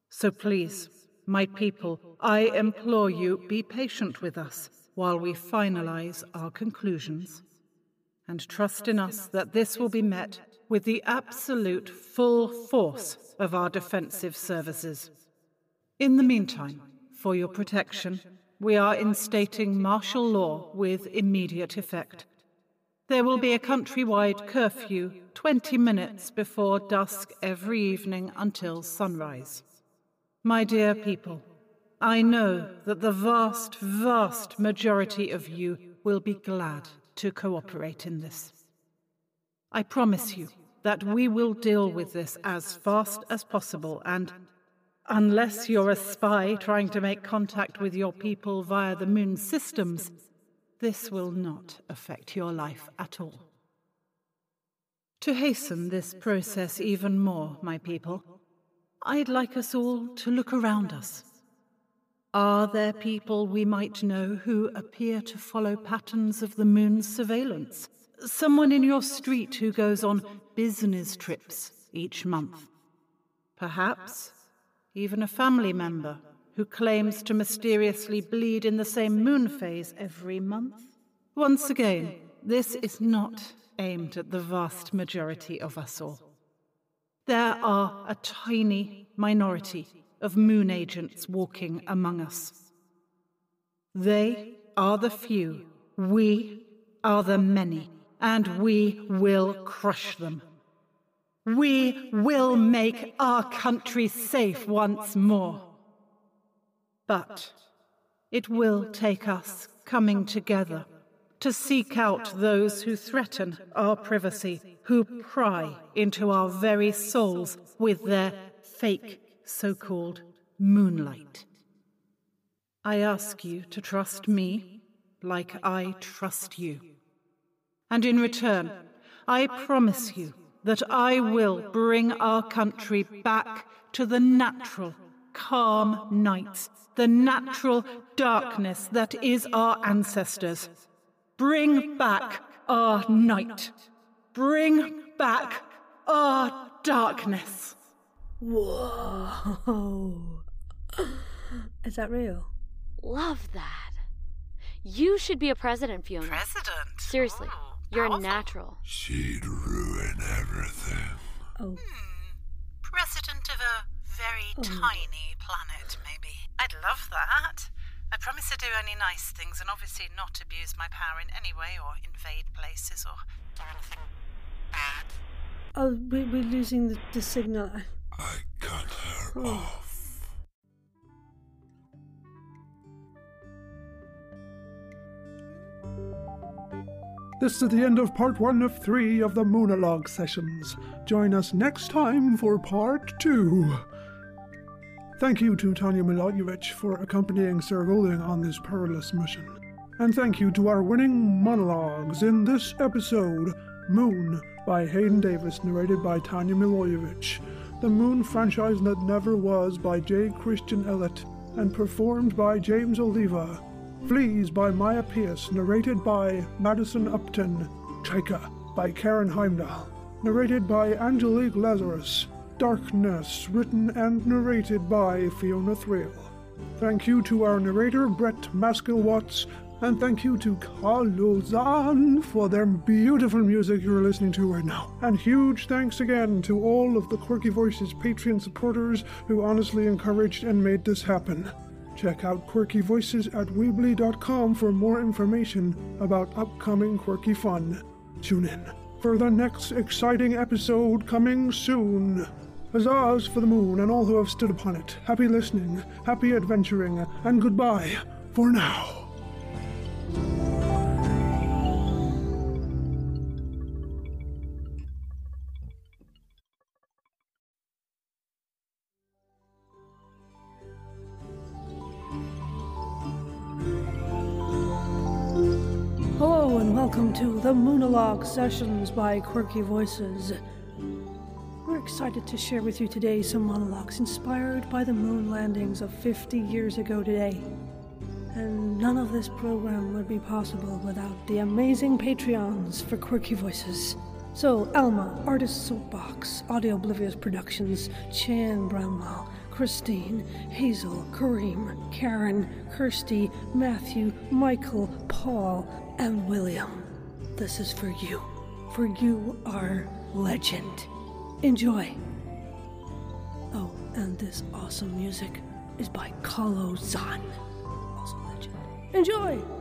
So please, my people, I implore you, be patient with us while we finalize our conclusions. And trust in us that this will be met with the absolute full force of our defensive services. In the meantime, for your protection, we are instating martial law with immediate effect. There will be a countrywide curfew 20 minutes before dusk every evening until sunrise. My dear people, I know that the vast, vast majority of you will be glad to cooperate in this. I promise you that we will deal with this as fast as possible, and unless you're a spy trying to make contact with your people via the moon systems, this will not affect your life at all. To hasten this process even more, my people, I'd like us all to look around us. Are there people we might know who appear to follow patterns of the moon's surveillance? Someone in your street who goes on business trips each month? Perhaps even a family member who claims to mysteriously bleed in the same moon phase every month? Once again, this is not aimed at the vast majority of us all. There are a tiny minority of moon agents walking among us. They are the few, we are the many, and we will crush them. We will make our country safe once more. But it will take us coming together to seek out those who threaten our privacy, who pry into our very souls with their fake so called moonlight. I ask you to trust me like I trust you. And in return, I promise you that I will bring our country back to the natural, calm nights, the natural darkness that is our ancestors. Bring back our night. Bring back our darkness. Whoa. Is that real? Love that. You should be a president, Fiona. President? Seriously, oh, you're a natural. She'd ruin everything. Oh. Hmm. President of a very Oh. tiny planet, maybe. I'd love that. I promise to do only nice things and obviously not abuse my power in any way or invade places or do anything bad. Oh, we, we're losing the, the signal. I cut her Oh. off. This is the end of part one of three of the Moonologue sessions. Join us next time for part two. Thank you to Tanja Milojevic for accompanying Sarah Golding on this perilous mission. And thank you to our winning monologues in this episode Moon by Haydn Davis, narrated by Tanja Milojevic. The Moon franchise that never was by J. Christian Ellet, and performed by James Oliva. Fleas by Maya Peace, narrated by Madison Upton. Chaika by Karin Heimdahl, narrated by Angélique Lazarus. Darkness, written and narrated by Fiona Thraille. Thank you to our narrator, Bret Maskil-Watts, and thank you to Carlo Zahn for their beautiful music you're listening to right now. And huge thanks again to all of the Quirky Voices Patreon supporters who honestly encouraged and made this happen. Check out Quirky Voices at Weebly.com for more information about upcoming quirky fun. Tune in for the next exciting episode coming soon. Huzzahs for the moon and all who have stood upon it. Happy listening, happy adventuring, and goodbye for now. Hello and welcome to the Moonologue Sessions by Quirky Voices. We're excited to share with you today some monologues inspired by the moon landings of 50 years ago today. And none of this program would be possible without the amazing Patreons for Quirky Voices. So, Alma, Artist Soapbox, Audio Oblivious Productions, Cheyenne Bramwell, Christine, Hazel, Kareem, Karen, Kirsty, Matthew, Michael, Paul, and William. This is for you, for you are legend. Enjoy. Oh, and this awesome music is by Kalo Zan, also legend. Enjoy!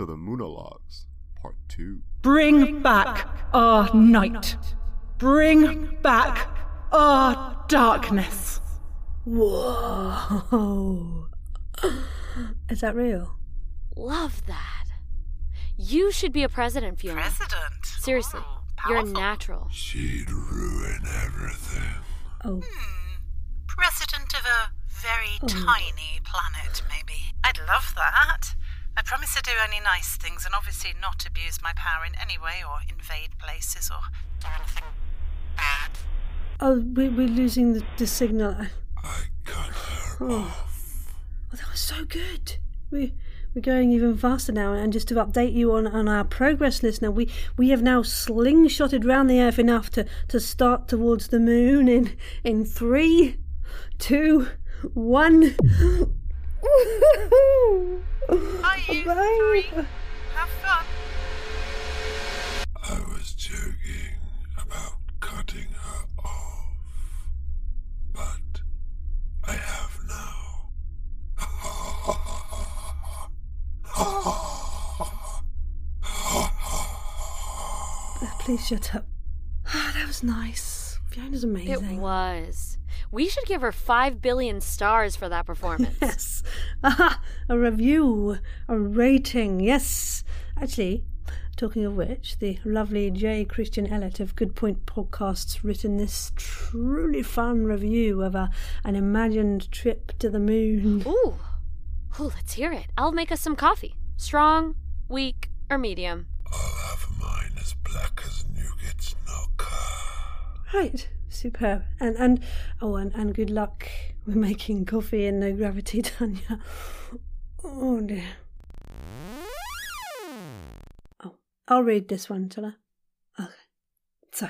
To the Moonologues, Part 2. Bring back our night. Bring back our darkness. Whoa. Is that real? Love that. You should be a president, Fiona. President? Seriously, You're natural. She'd ruin everything. Oh. Hmm. President of a very Oh. tiny planet, maybe. I'd love that. I promise to do only nice things and obviously not abuse my power in any way or invade places or do anything bad. Oh, we're, we're losing the, the signal. I cut her Oh. Oh, that was so good. We we're going even faster now, and just to update you on, on our progress list now, we, we have now slingshotted round the Earth enough to, to start towards the moon in in three, two, one. Are you three? Have fun. I was joking about cutting her off. But I have now. Please shut up. Ah, that was nice. Fiona's amazing. It was. We should give her 5 billion stars for that performance. Yes. Aha, a review, a rating. Yes. Actually, talking of which, the lovely J. Christian Ellet of Good Point Podcasts written this truly fun review of a, an imagined trip to the moon. Ooh. Ooh, let's hear it. I'll make us some coffee. Strong, weak, or medium. Mine as black as Newgate Nook. Right, superb. And and oh, and, and good luck with making coffee in no gravity, Tanya. Oh dear. Oh, I'll read this one, shall I? Okay. So,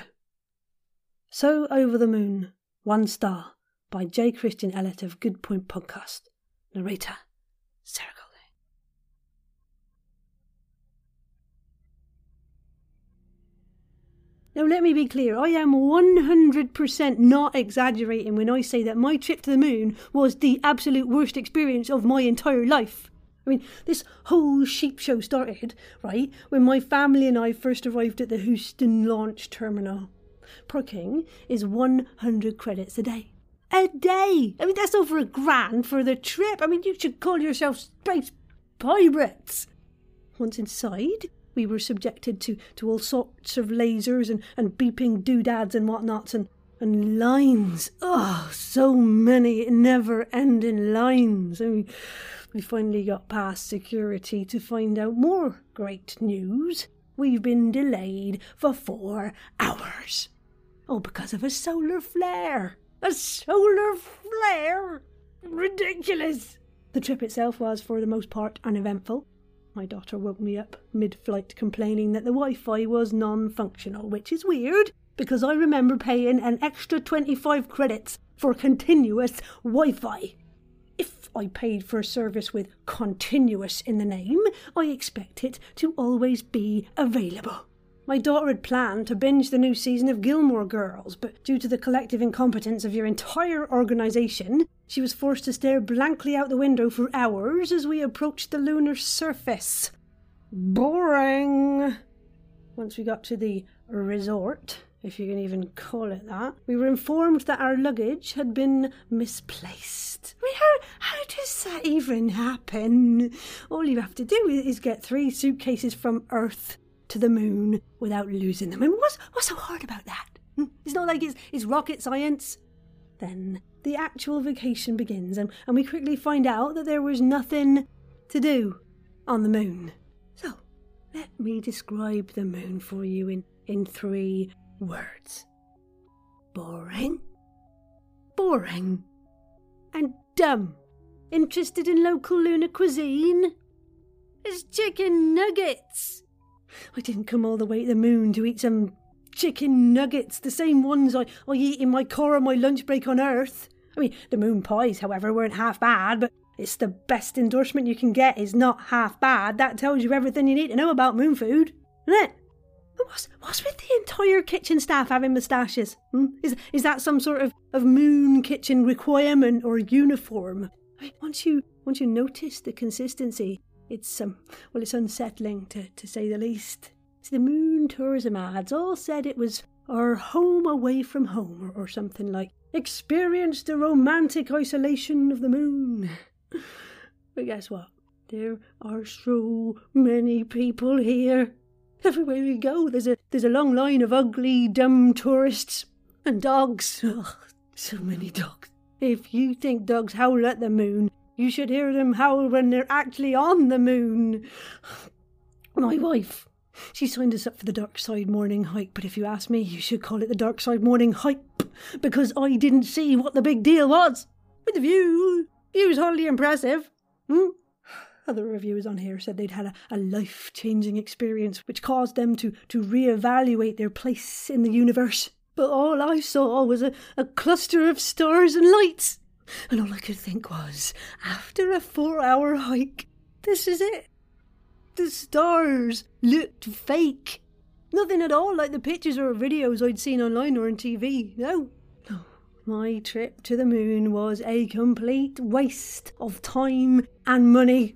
so over the moon, one star by J. Christian Ellet of Good Point Podcast. Narrator, Sarah Now, let me be clear, I am 100% not exaggerating when I say that my trip to the moon was the absolute worst experience of my entire life. I mean, this whole sheep show started, right, when my family and I first arrived at the Houston launch terminal. Parking is 100 credits a day. A day! I mean, that's over a grand for the trip. I mean, you should call yourself space pirates. Once inside, we were subjected to, to all sorts of lasers and, and beeping doodads and whatnots and, and lines. Oh, so many never ending lines. I mean, we finally got past security to find out more great news. We've been delayed for four hours. Oh, because of a solar flare. A solar flare? Ridiculous. The trip itself was, for the most part, uneventful. My daughter woke me up mid flight complaining that the Wi Fi was non functional, which is weird because I remember paying an extra 25 credits for continuous Wi Fi. If I paid for a service with continuous in the name, I expect it to always be available. My daughter had planned to binge the new season of Gilmore Girls, but due to the collective incompetence of your entire organisation, she was forced to stare blankly out the window for hours as we approached the lunar surface. Boring! Once we got to the resort, if you can even call it that, we were informed that our luggage had been misplaced. How, how does that even happen? All you have to do is get three suitcases from Earth to the moon without losing them. I mean, what's, what's so hard about that? Hmm? It's not like it's, it's rocket science. Then the actual vacation begins, and, and we quickly find out that there was nothing to do on the moon. So, let me describe the moon for you in, in three words boring, boring, and dumb. Interested in local lunar cuisine? It's chicken nuggets. I didn't come all the way to the moon to eat some chicken nuggets, the same ones I, I eat in my car on my lunch break on Earth. I mean, the moon pies, however, weren't half bad, but it's the best endorsement you can get is not half bad. That tells you everything you need to know about moon food, isn't it? What's, what's with the entire kitchen staff having moustaches? Hmm? Is, is that some sort of, of moon kitchen requirement or uniform? I mean, once you once you notice the consistency, it's um well, it's unsettling to, to say the least. The moon tourism ads all said it was our home away from home or, or something like experience the romantic isolation of the moon. But guess what? There are so many people here. Everywhere we go, there's a there's a long line of ugly, dumb tourists and dogs. Ugh, so many dogs. If you think dogs howl at the moon, you should hear them howl when they're actually on the moon. My wife, she signed us up for the Dark Side Morning Hike, but if you ask me, you should call it the Dark Side Morning Hype, because I didn't see what the big deal was. With the view, it was hardly impressive. Hmm? Other reviewers on here said they'd had a, a life changing experience which caused them to, to re-evaluate their place in the universe. But all I saw was a, a cluster of stars and lights. And all I could think was, after a four hour hike, this is it. The stars looked fake. Nothing at all like the pictures or videos I'd seen online or on TV. No. No. My trip to the moon was a complete waste of time and money.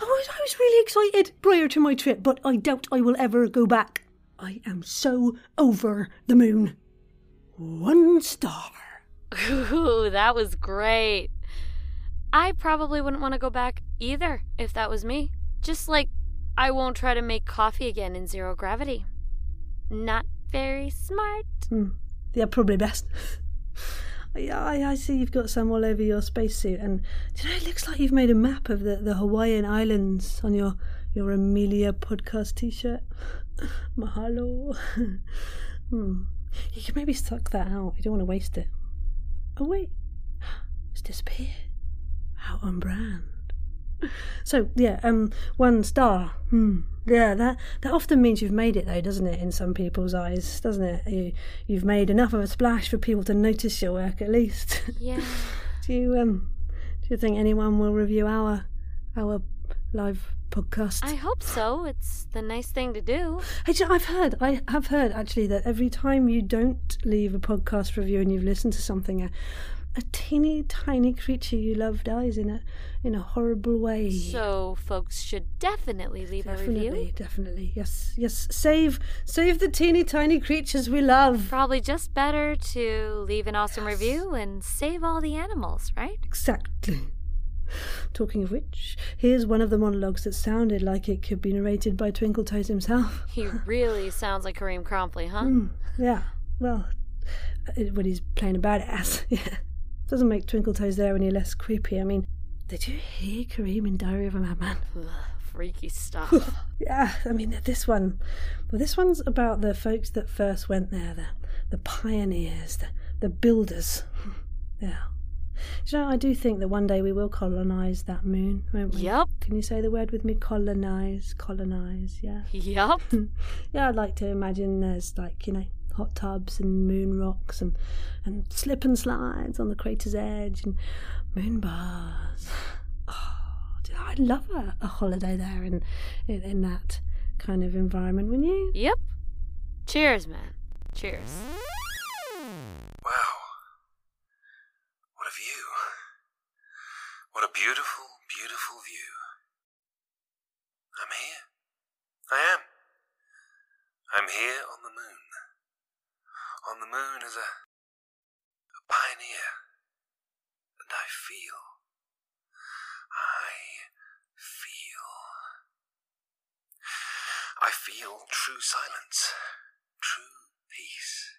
I was, I was really excited prior to my trip, but I doubt I will ever go back. I am so over the moon. One star. Ooh, that was great. I probably wouldn't want to go back either if that was me. Just like I won't try to make coffee again in zero gravity. Not very smart. Hmm. Yeah, probably best. Yeah, I, I see you've got some all over your spacesuit, and do you know it looks like you've made a map of the, the Hawaiian Islands on your your Amelia podcast T-shirt. Mahalo. hmm. You can maybe suck that out. You don't want to waste it. Oh wait, it's disappeared. Out on brand. So yeah, um, one star. Hmm. Yeah, that that often means you've made it though, doesn't it? In some people's eyes, doesn't it? You you've made enough of a splash for people to notice your work at least. Yeah. do you um do you think anyone will review our our live podcast? I hope so. It's the nice thing to do. Hey, do you know, I've heard, I have heard actually that every time you don't leave a podcast review and you've listened to something, a, a teeny tiny creature you love dies in a in a horrible way. So folks should definitely leave definitely, a review. Definitely, yes, yes. Save, save the teeny tiny creatures we love. Probably just better to leave an awesome yes. review and save all the animals, right? Exactly. Talking of which, here's one of the monologues that sounded like it could be narrated by Twinkle Toes himself. He really sounds like Karim Kronfl, huh? Mm, yeah. Well, when he's playing a badass, yeah. Doesn't make Twinkle Toes there any less creepy. I mean, did you hear Karim in Diary of a Madman? freaky stuff. yeah, I mean, this one, well, this one's about the folks that first went there, the, the pioneers, the, the builders. yeah. You know, I do think that one day we will colonise that moon, won't we? Yep. Can you say the word with me? Colonise, colonise, yeah. Yep. yeah, I'd like to imagine there's like, you know, hot tubs and moon rocks and, and slip and slides on the crater's edge and moon bars. Oh, I'd love a, a holiday there in, in, in that kind of environment, wouldn't you? Yep. Cheers, man. Cheers. Wow. What a view. What a beautiful, beautiful view. I'm here. I am. I'm here on the moon. On the moon as a, a pioneer. And I feel. I feel. I feel true silence, true peace,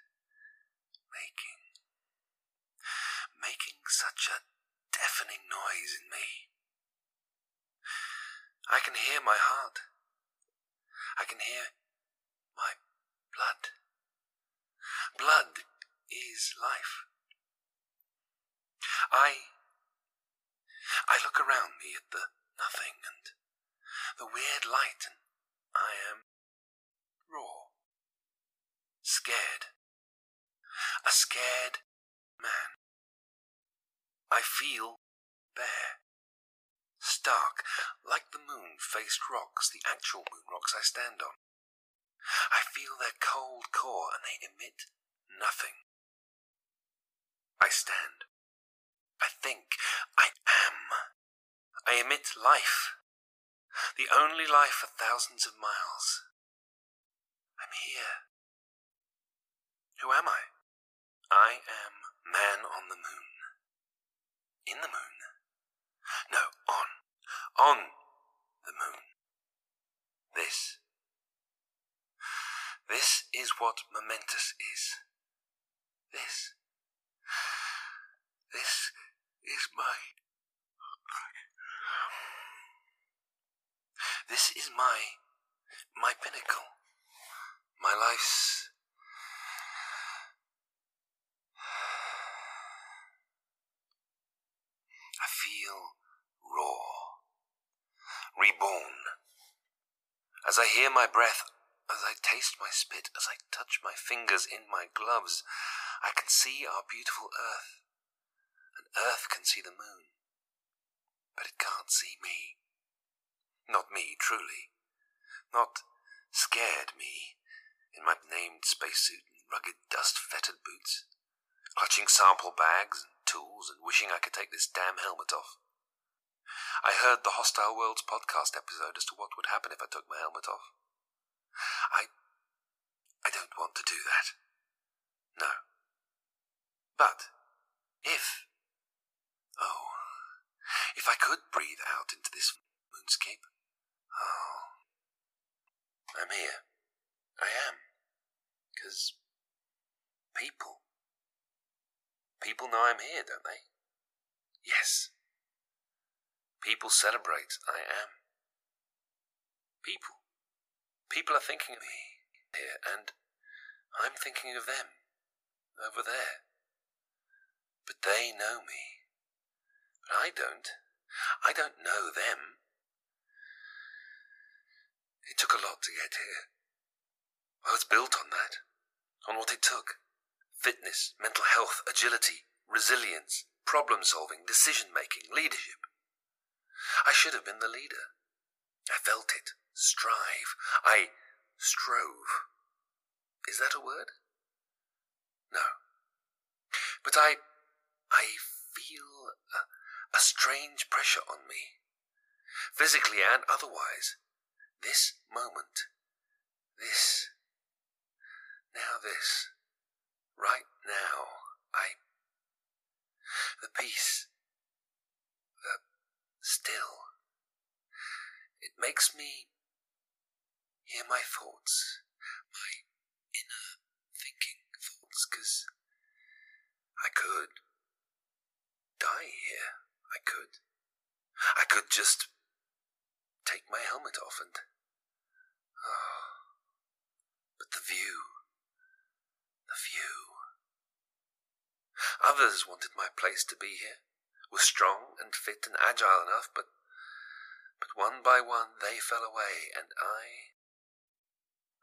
making, making such a deafening noise in me. I can hear my heart. I can hear my blood. Blood is life. I I look around me at the nothing and the weird light, and I am raw, scared, a scared man. I feel bare, stark, like the moon faced rocks, the actual moon rocks I stand on. I feel their cold core, and they emit nothing. I stand. I think. I am. I emit life. The only life for thousands of miles. I'm here. Who am I? I am man on the moon. In the moon. No, on. On the moon. This This is what momentous is. This. This is my. This is my. my pinnacle. My life's. I feel raw. Reborn. As I hear my breath, as I taste my spit, as I touch my fingers in my gloves, I can see our beautiful earth. And earth can see the moon. But it can't see me. Not me, truly. Not scared me, in my named spacesuit and rugged dust fettered boots, clutching sample bags tools and wishing I could take this damn helmet off. I heard the Hostile Worlds podcast episode as to what would happen if I took my helmet off. I. I don't want to do that. No. But, if. Oh, if I could breathe out into this moonscape. Oh. I'm here. I am. Because. people. People know I'm here, don't they? Yes. People celebrate I am. People. People are thinking of me here, and I'm thinking of them over there. But they know me. But I don't. I don't know them. It took a lot to get here. I was built on that, on what it took fitness, mental health, agility, resilience, problem solving, decision making, leadership. I should have been the leader. I felt it. Strive. I strove. Is that a word? No. But I. I feel a, a strange pressure on me. Physically and otherwise. This moment. This. Now this. Right now. I. The peace. The still. It makes me hear my thoughts, my inner thinking thoughts, because I could die here. I could. I could just take my helmet off and. Oh. But the view. View. Others wanted my place to be here, were strong and fit and agile enough, but. But one by one they fell away, and I.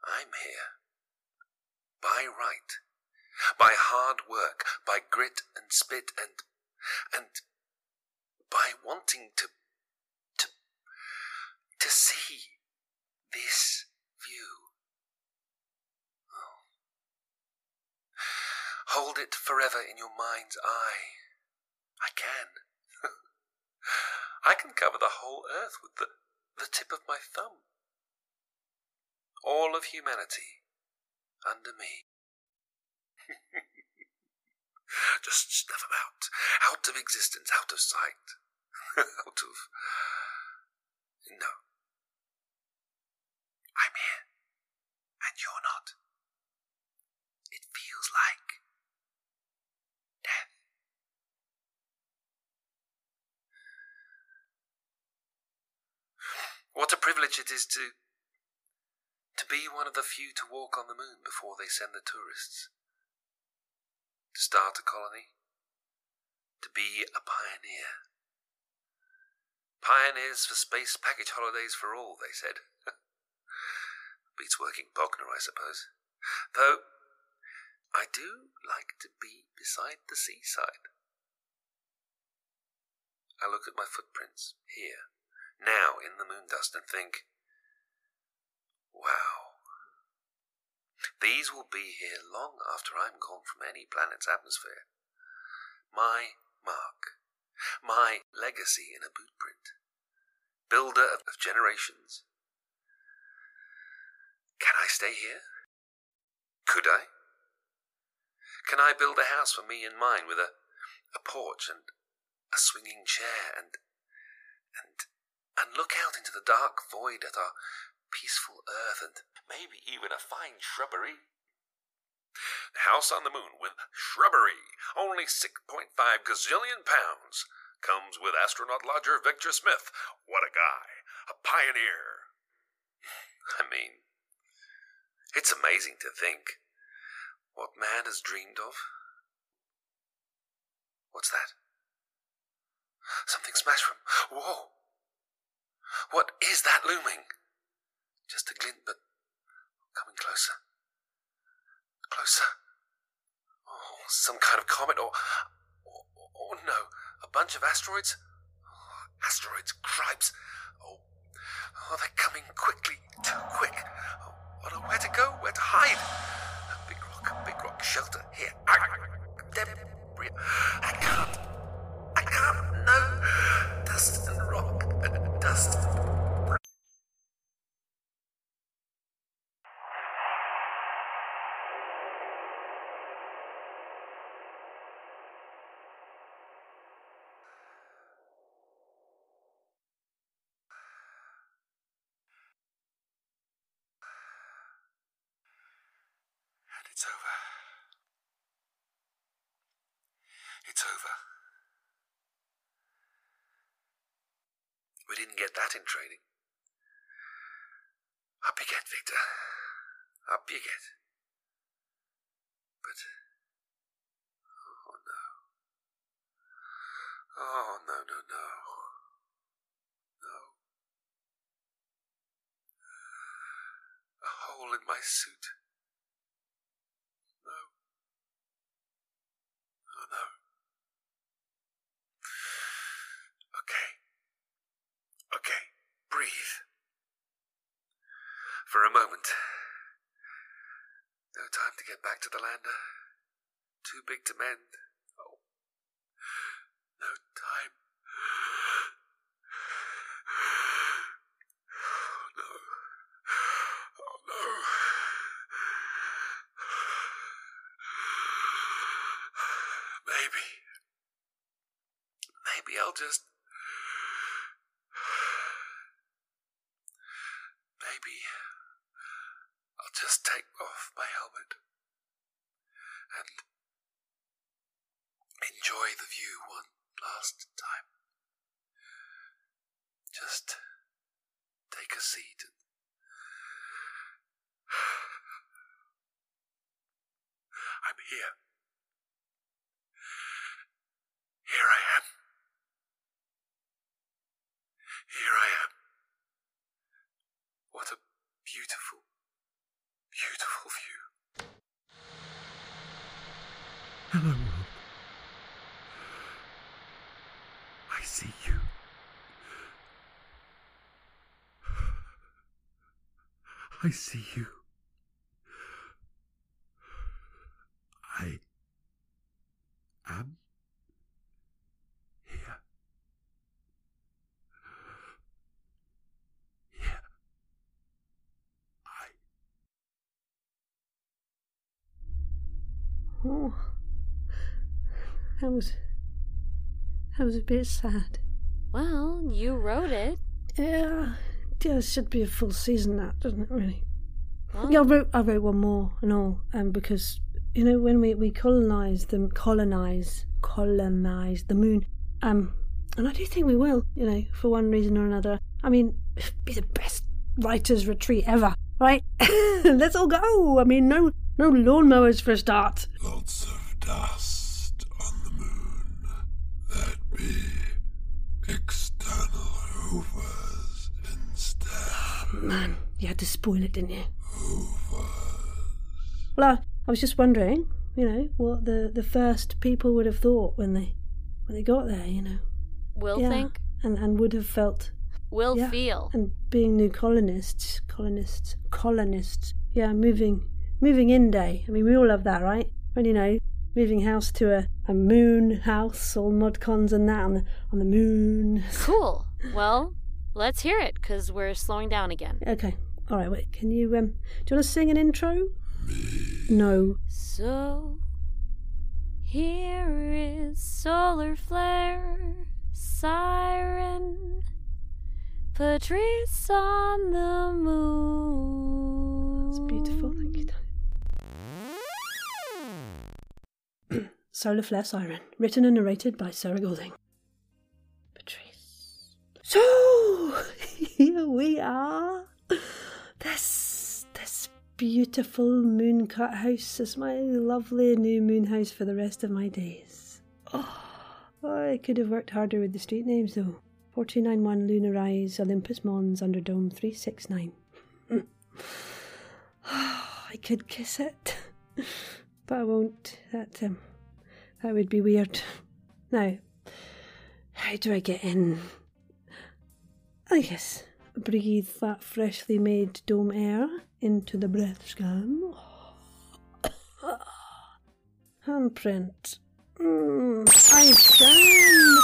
I'm here. By right. By hard work, by grit and spit and. and. by wanting to. to. to see this view. Oh. Hold it forever in your mind's eye. I can. I can cover the whole earth with the, the tip of my thumb. All of humanity under me. Just snuff them out. Out of existence, out of sight. out of. No. I'm here. And you're not. It feels like death. What a privilege it is to to be one of the few to walk on the moon before they send the tourists. To start a colony. To be a pioneer. Pioneers for space package holidays for all, they said. Beats working Bognor, I suppose. Though, I do like to be beside the seaside. I look at my footprints here, now in the moon dust, and think, wow. These will be here long after I'm gone from any planet's atmosphere. My mark, my legacy in a bootprint, builder of generations. Can I stay here? Could I? Can I build a house for me and mine with a, a porch and a swinging chair and and and look out into the dark void at our peaceful earth and maybe even a fine shrubbery. House on the Moon with shrubbery, only 6.5 gazillion pounds. Comes with astronaut lodger Victor Smith. What a guy. A pioneer. I mean, it's amazing to think what man has dreamed of. What's that? Something smashed from. Whoa! What is that looming? Just a glint, but coming closer. Closer. Oh, some kind of comet or. or, or no, a bunch of asteroids? Oh, asteroids, cripes. Oh, oh, they're coming quickly, too quick. Oh, I don't know where to go, where to hide. Big rock, big rock, shelter here. Debris. I can't. And dust. And it's over. It's over. We didn't get that in training. Up you get, Victor. Up you get. But. Oh no. Oh no, no, no. No. A hole in my suit. No. Oh no. Okay. Okay. Breathe. For a moment. No time to get back to the lander. Too big to mend. Oh. No time. Oh no. Oh no. Maybe. Just. Maybe I'll just take off my helmet and enjoy the view one last time. Just take a seat and. I'm. Here I am. Here I am. What a beautiful, beautiful view. Hello, world. I see you. I see you. I am here. Here. I. Oh, that was that was a bit sad. Well, you wrote it. Yeah, yeah, it should be a full season, that doesn't it? Really. Yeah, I wrote I wrote one more and all, um, because you know when we we colonize the colonize colonize the moon, um, and I do think we will. You know, for one reason or another. I mean, it'd be the best writers' retreat ever, right? Let's all go. I mean, no no lawnmowers for a start. Man, you had to spoil it, didn't you? Well, I, I was just wondering, you know, what the, the first people would have thought when they when they got there, you know. Will Yeah, think, and and would have felt will yeah, feel. and being new colonists, colonists, colonists. Yeah, moving moving in day. I mean, we all love that, right? When you know, moving house to a, a moon house, all mod cons and that on the on the moon. Cool. Well, let's hear it, because we're slowing down again. Okay, all right. Wait, can you um? Do you want to sing an intro? No. So, here is solar flare, siren, Patrice on the moon. It's beautiful. Thank you, Tony. Soul of Flare Siren, written and narrated by Sarah Golding. So here we are. This this beautiful moon cut house is my lovely new moon house for the rest of my days. Oh, I could have worked harder with the street names though. 491 Lunar Rise, Olympus Mons, Underdome 369. I could kiss it, but I won't. That, um, that would be weird. Now, how do I get in? I guess breathe that freshly made dome air into the breath scan. Handprint. Mm, eye scan.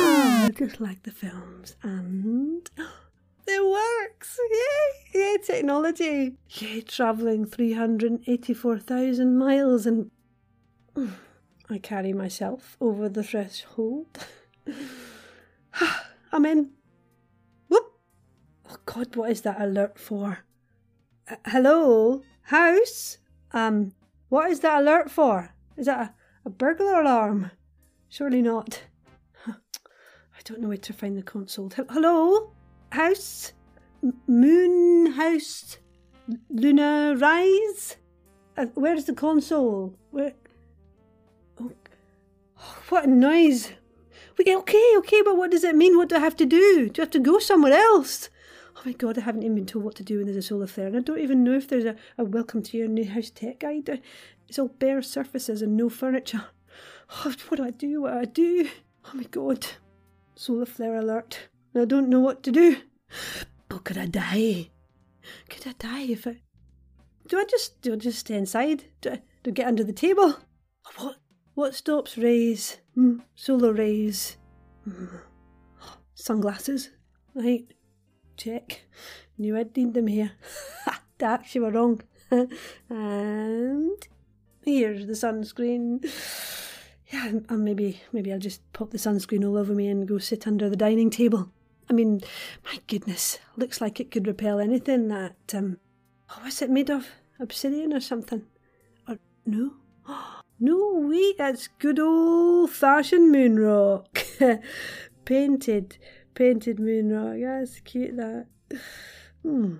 Ah, just like the films. And it works! Yay! Yay, technology! Yay, travelling 384,000 miles and. I carry myself over the threshold. I'm in. Oh God, what is that alert for? Uh, hello? House? Um, what is that alert for? Is that a, a burglar alarm? Surely not. I don't know where to find the console. Hello? House? M- moon House? Luna Rise? Uh, where's the console? Where? Oh, what a noise! We, okay, okay, but what does it mean? What do I have to do? Do I have to go somewhere else? Oh my god, I haven't even been told what to do when there's a solar flare, and I don't even know if there's a, a welcome to your new house tech guide. It's all bare surfaces and no furniture. Oh, what do I do? What do I do? Oh my god. Solar flare alert. I don't know what to do. Oh, could I die? Could I die if I. Do I just do I just stay inside? Do I, do I get under the table? What what stops rays? Mm, solar rays. Mm. Sunglasses. Right. Check. Knew I'd need them here. Dax, you were wrong. and here's the sunscreen. Yeah, and maybe maybe I'll just pop the sunscreen all over me and go sit under the dining table. I mean, my goodness, looks like it could repel anything that um oh, what's it made of? Obsidian or something? Or no? No wait, that's good old fashioned moon rock. painted painted moon rock. That's cute that. Hmm.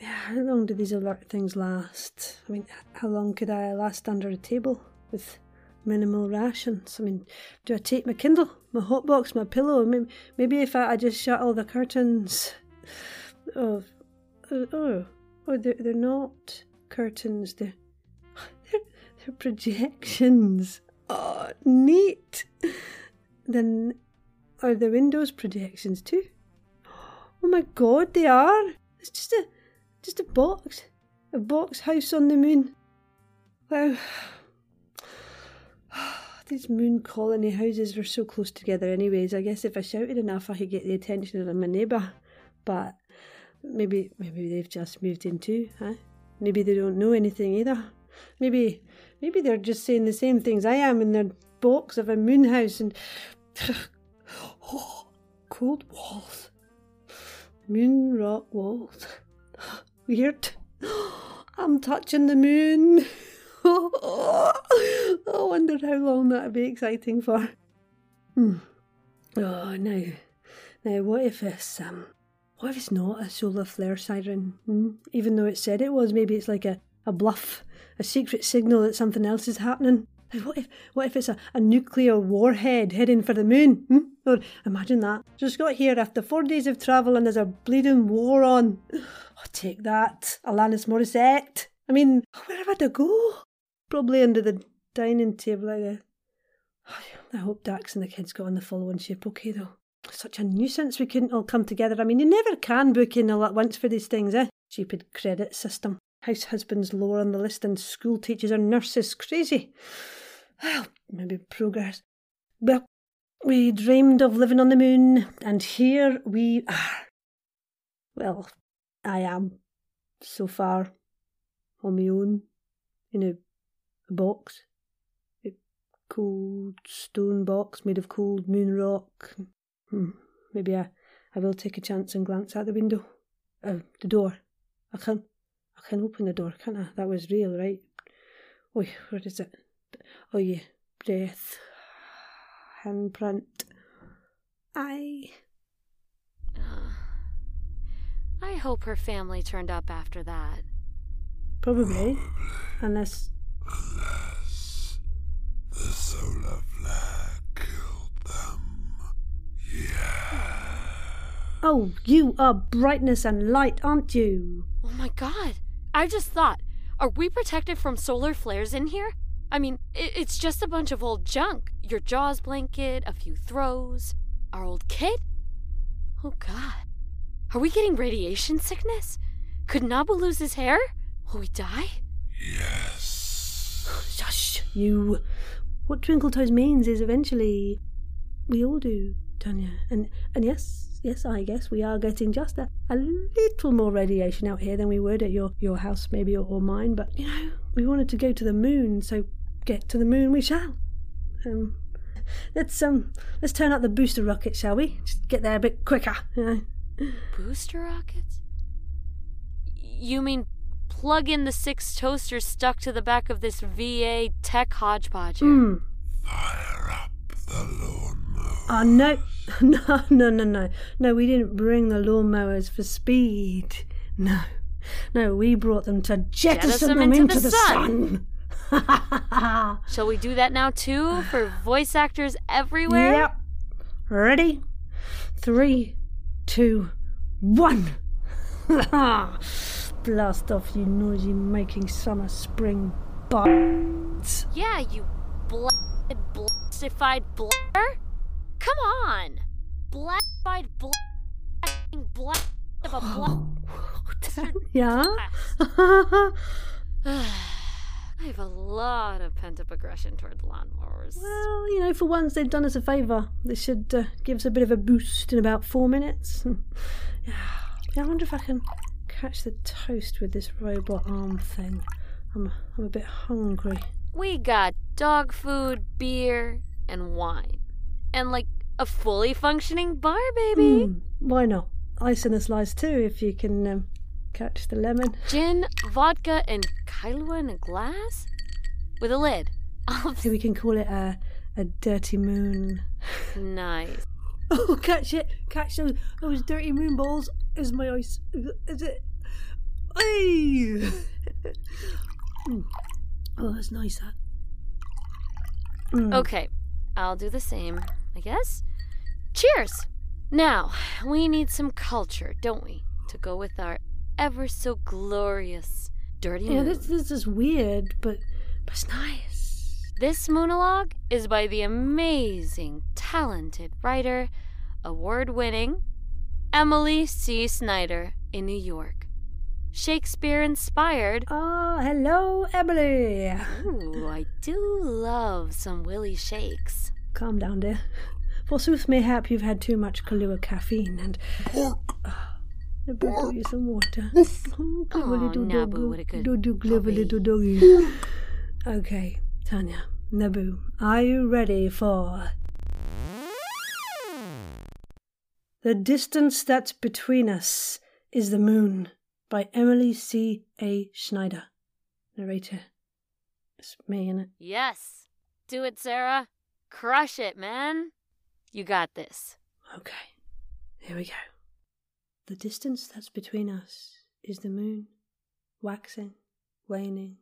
Yeah, how long do these alert things last? I mean, how long could I last under a table with minimal rations? I mean, do I take my Kindle, my hotbox, my pillow? Maybe, maybe if I, I just shut all the curtains. Oh, oh, oh they're, they're not curtains. They're, they're, they're projections. Oh, neat. Then are the windows projections too? Oh my god, they are. It's just a just a box. A box house on the moon. Wow. These moon colony houses were so close together anyways. I guess if I shouted enough I could get the attention of my neighbour. But maybe maybe they've just moved in too, huh? Maybe they don't know anything either. Maybe maybe they're just saying the same things I am in their box of a moon house and oh, cold walls. Moon rock walls. Weird. I'm touching the moon. I wonder how long that'd be exciting for. Hmm. Oh, now, now, what if it's um, what if it's not a solar flare siren? Hmm? Even though it said it was, maybe it's like a, a bluff, a secret signal that something else is happening. What if what if it's a, a nuclear warhead heading for the moon? Hmm? Or imagine that. Just got here after four days of travel and there's a bleeding war on. Oh, take that, Alanis Morissette. I mean, where have I to go? Probably under the dining table. I, I hope Dax and the kids got on the following ship okay, though. Such a nuisance we couldn't all come together. I mean, you never can book in all at once for these things, eh? Stupid credit system. House husbands lower on the list than school teachers or nurses. Crazy. Well, maybe progress. Well, we dreamed of living on the moon, and here we are. Well, I am, so far, on my own, in a, a box. A cold stone box made of cold moon rock. Hmm, maybe I will take a chance and glance out the window. Uh, the door. I can I can open the door, can't I? That was real, right? Oh, where is it? Oh yeah, breath. Handprint. I I hope her family turned up after that. probably. Unless The solar flare killed them. Yeah. Oh, you are brightness and light, aren't you? Oh my god. I just thought, are we protected from solar flares in here? I mean, it's just a bunch of old junk. Your Jaws blanket, a few throws, our old kit. Oh god. Are we getting radiation sickness? Could Nabu lose his hair? Will we die? Yes. Shush, you. What Twinkletoes means is eventually we all do, Tanja. And and yes, yes, I guess we are getting just a, a little more radiation out here than we would at your, your house, maybe, or, or mine. But, you know, we wanted to go to the moon, so get to the moon we shall. Um, let's um let's turn up the booster rocket, shall we? Just get there a bit quicker, you know. Booster rockets? You mean plug in the six toasters stuck to the back of this VA tech hodgepodge? here? Hmm. Oh no, no, no, no, no, no! We didn't bring the lawnmowers for speed. No, no, we brought them to jettison, them into, the, sun. Shall we do that now too for voice actors everywhere? Yep. Ready? Three, two, one. Blast off, you noisy making summer spring buds. Yeah, you blasted, blastified blair. Come on, blastified, blasting blast of a blast. Yeah? I have a lot of pent up aggression toward the lawnmowers. Well, you know, for once they've done us a favour. This should uh, give us a bit of a boost in about four minutes. yeah, I wonder if I can catch the toast with this robot arm thing. I'm, I'm a bit hungry. We got dog food, beer, and wine. And like a fully functioning bar, baby. Hmm, why not? Ice in a slice too, if you can um, catch the lemon. Gin, vodka, and Kahlua in a glass? With a lid. So we can call it a, a dirty moon. nice. Oh, catch it! Catch those, those dirty moon balls is my ice. Is it? Hey! Mm. oh, that's nice, that. Mm. Okay, I'll do the same, I guess. Cheers! Now, we need some culture, don't we? To go with our ever so glorious dirty Yeah, moon. this, this is weird, but, but it's nice. This monologue is by the amazing, talented writer, award winning Emily C. Snyder in New York. Shakespeare inspired. Ah, hello, Emily. Ooh, I do love some Willie Shakes. Calm down, dear. Forsooth, mayhap you've had too much Kahlua caffeine and. Let me pour you some water. Oh, clever Aw, little Nabu, doggo. what a good Do, do, clever puppy. little doggy. okay, Tanja, Nabu, are you ready for. The distance that's between us is the moon by Emily C. A. Snyder. Narrator. It's me, innit? Yes. Do it, Sarah. Crush it, man. You got this. Okay, here we go. The distance that's between us is the moon, waxing, waning,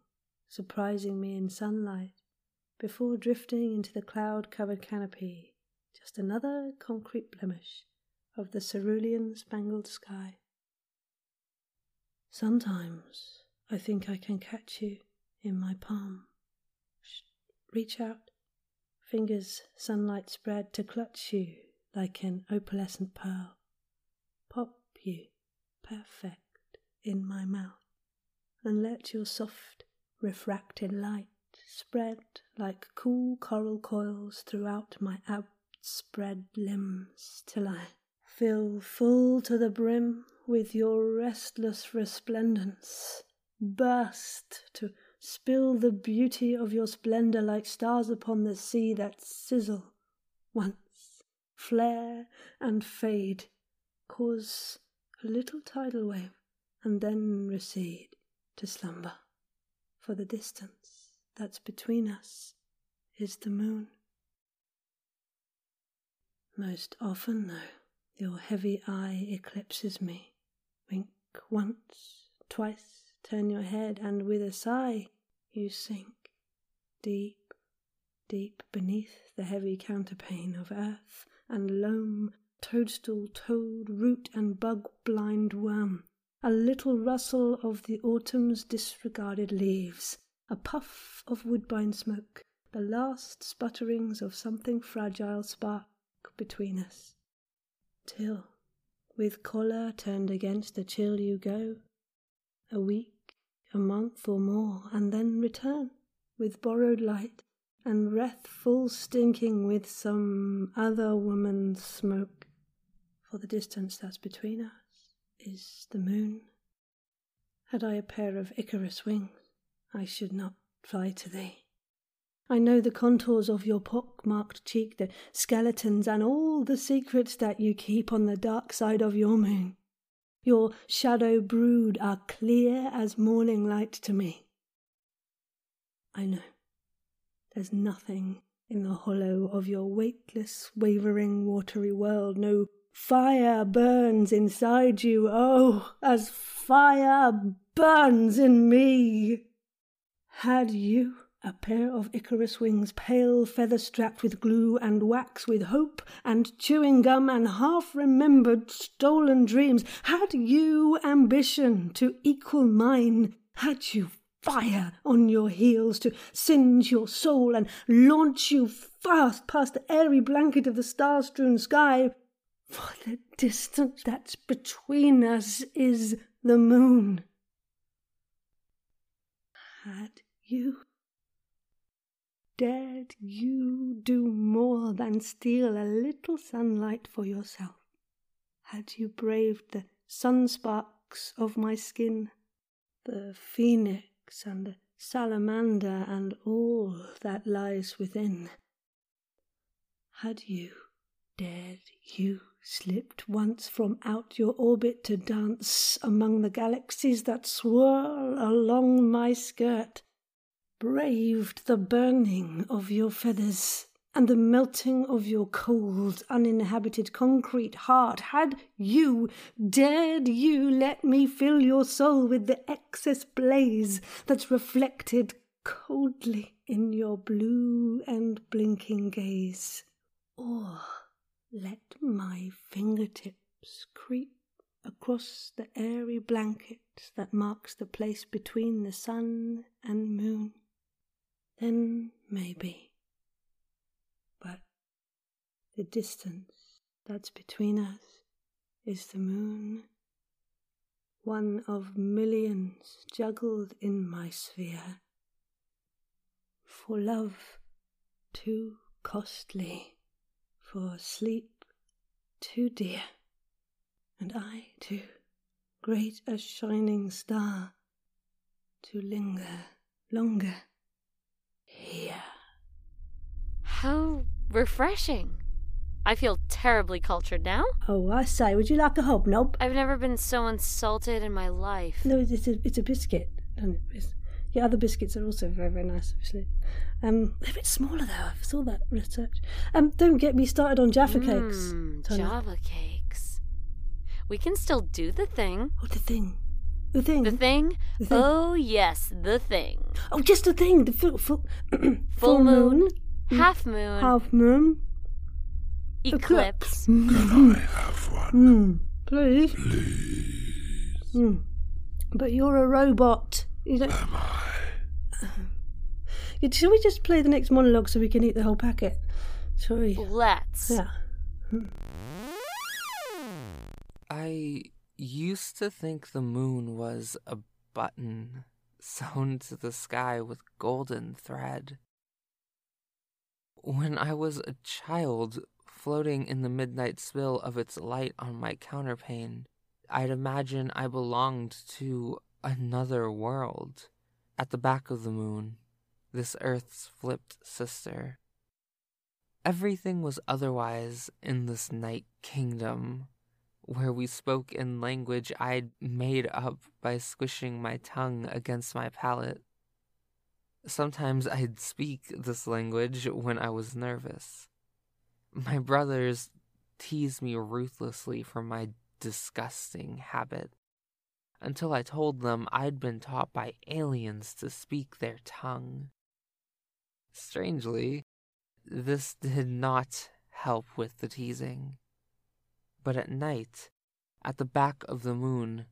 surprising me in sunlight, before drifting into the cloud covered canopy, just another concrete blemish of the cerulean spangled sky. Sometimes I think I can catch you in my palm. Shh, reach out, fingers sunlight spread to clutch you like an opalescent pearl. Pop you perfect in my mouth, and let your soft, refracted light spread like cool coral coils throughout my outspread limbs till I fill full to the brim with your restless resplendence, burst to spill the beauty of your splendor like stars upon the sea that sizzle once, flare and fade, cause a little tidal wave, and then recede to slumber. For the distance that's between us is the moon. Most often, though, your heavy eye eclipses me. Wink once, twice, turn your head, and with a sigh you sink deep, deep beneath the heavy counterpane of earth and loam, toadstool, toad, root, and bug blind worm. A little rustle of the autumn's disregarded leaves, a puff of woodbine smoke, the last sputterings of something fragile spark between us. Till, with collar turned against the chill, you go, a week, a month, or more, and then return with borrowed light and breath full stinking with some other woman's smoke. For the distance that's between us is the moon. Had I a pair of Icarus wings, I should not fly to thee. I know the contours of your pock-marked cheek, the skeletons, and all the secrets that you keep on the dark side of your moon. Your shadow brood are clear as morning light to me. I know there's nothing in the hollow of your weightless, wavering, watery world. No fire burns inside you, oh, as fire burns in me. Had you a pair of Icarus wings, pale feather strapped with glue and wax, with hope and chewing gum and half remembered stolen dreams. Had you ambition to equal mine? Had you fire on your heels to singe your soul and launch you fast past the airy blanket of the star strewn sky? For the distance that's between us is the moon. Had you dared you do more than steal a little sunlight for yourself? Had you braved the sunsparks of my skin, the phoenix and the salamander and all that lies within? Had you dared you slipped once from out your orbit to dance among the galaxies that swirl along my skirt? Braved the burning of your feathers and the melting of your cold, uninhabited concrete heart, had you, dared you let me fill your soul with the excess blaze that's reflected coldly in your blue and blinking gaze, or let my fingertips creep across the airy blanket that marks the place between the sun and moon then maybe. But the distance that's between us is the moon, one of millions juggled in my sphere. For love too costly, for sleep too dear, and I too, great a shining star, to linger longer here. How refreshing. I feel terribly cultured now. Oh, I say, would you like a hobnob? I've never been so insulted in my life. No, it's a, it's a biscuit. It's, yeah, other biscuits are also very, very nice, obviously. Um, they're a bit smaller though. I saw that research. Um, don't get me started on Jaffa cakes. Mm, Java cakes. We can still do the thing. Oh, the thing. The thing. The thing? The thing. Oh, yes, the thing. Oh, just the thing. The full, full, Full moon, half moon, half moon, eclipse. Can I have one? Mm, please. Please. Mm. But you're a robot. You don't. Am I? Yeah, Shall we just play the next monologue so we can eat the whole packet? Sorry. Let's. Yeah. I used to think the moon was a button sewn to the sky with golden thread. When I was a child, floating in the midnight spill of its light on my counterpane, I'd imagine I belonged to another world. At the back of the moon, this Earth's flipped sister. Everything was otherwise in this night kingdom where we spoke in language I'd made up by squishing my tongue against my palate. Sometimes I'd speak this language when I was nervous. My brothers teased me ruthlessly for my disgusting habit until I told them I'd been taught by aliens to speak their tongue. Strangely, this did not help with the teasing. But at night, at the back of the moon,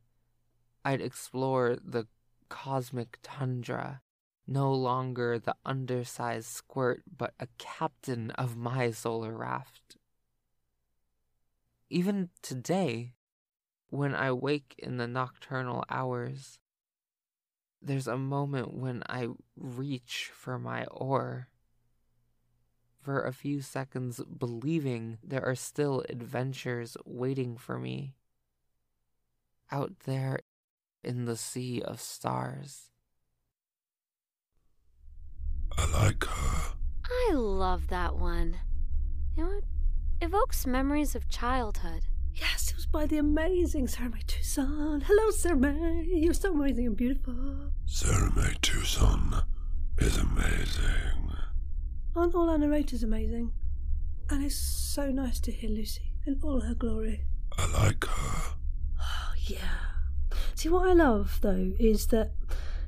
I'd explore the cosmic tundra, no longer the undersized squirt, but a captain of my solar raft. Even today, when I wake in the nocturnal hours, there's a moment when I reach for my oar. For a few seconds, believing there are still adventures waiting for me. Out there in the sea of stars. I like her. I love that one. You know, it evokes memories of childhood. Yes, it was by the amazing Sara-Mae Tuson. Hello, Sara-Mae. You're so amazing and beautiful. Sara-Mae Tuson is amazing. Aren't all our narrators amazing? And it's so nice to hear Lucy in all her glory. I like her. Oh, yeah. See, what I love, though, is that,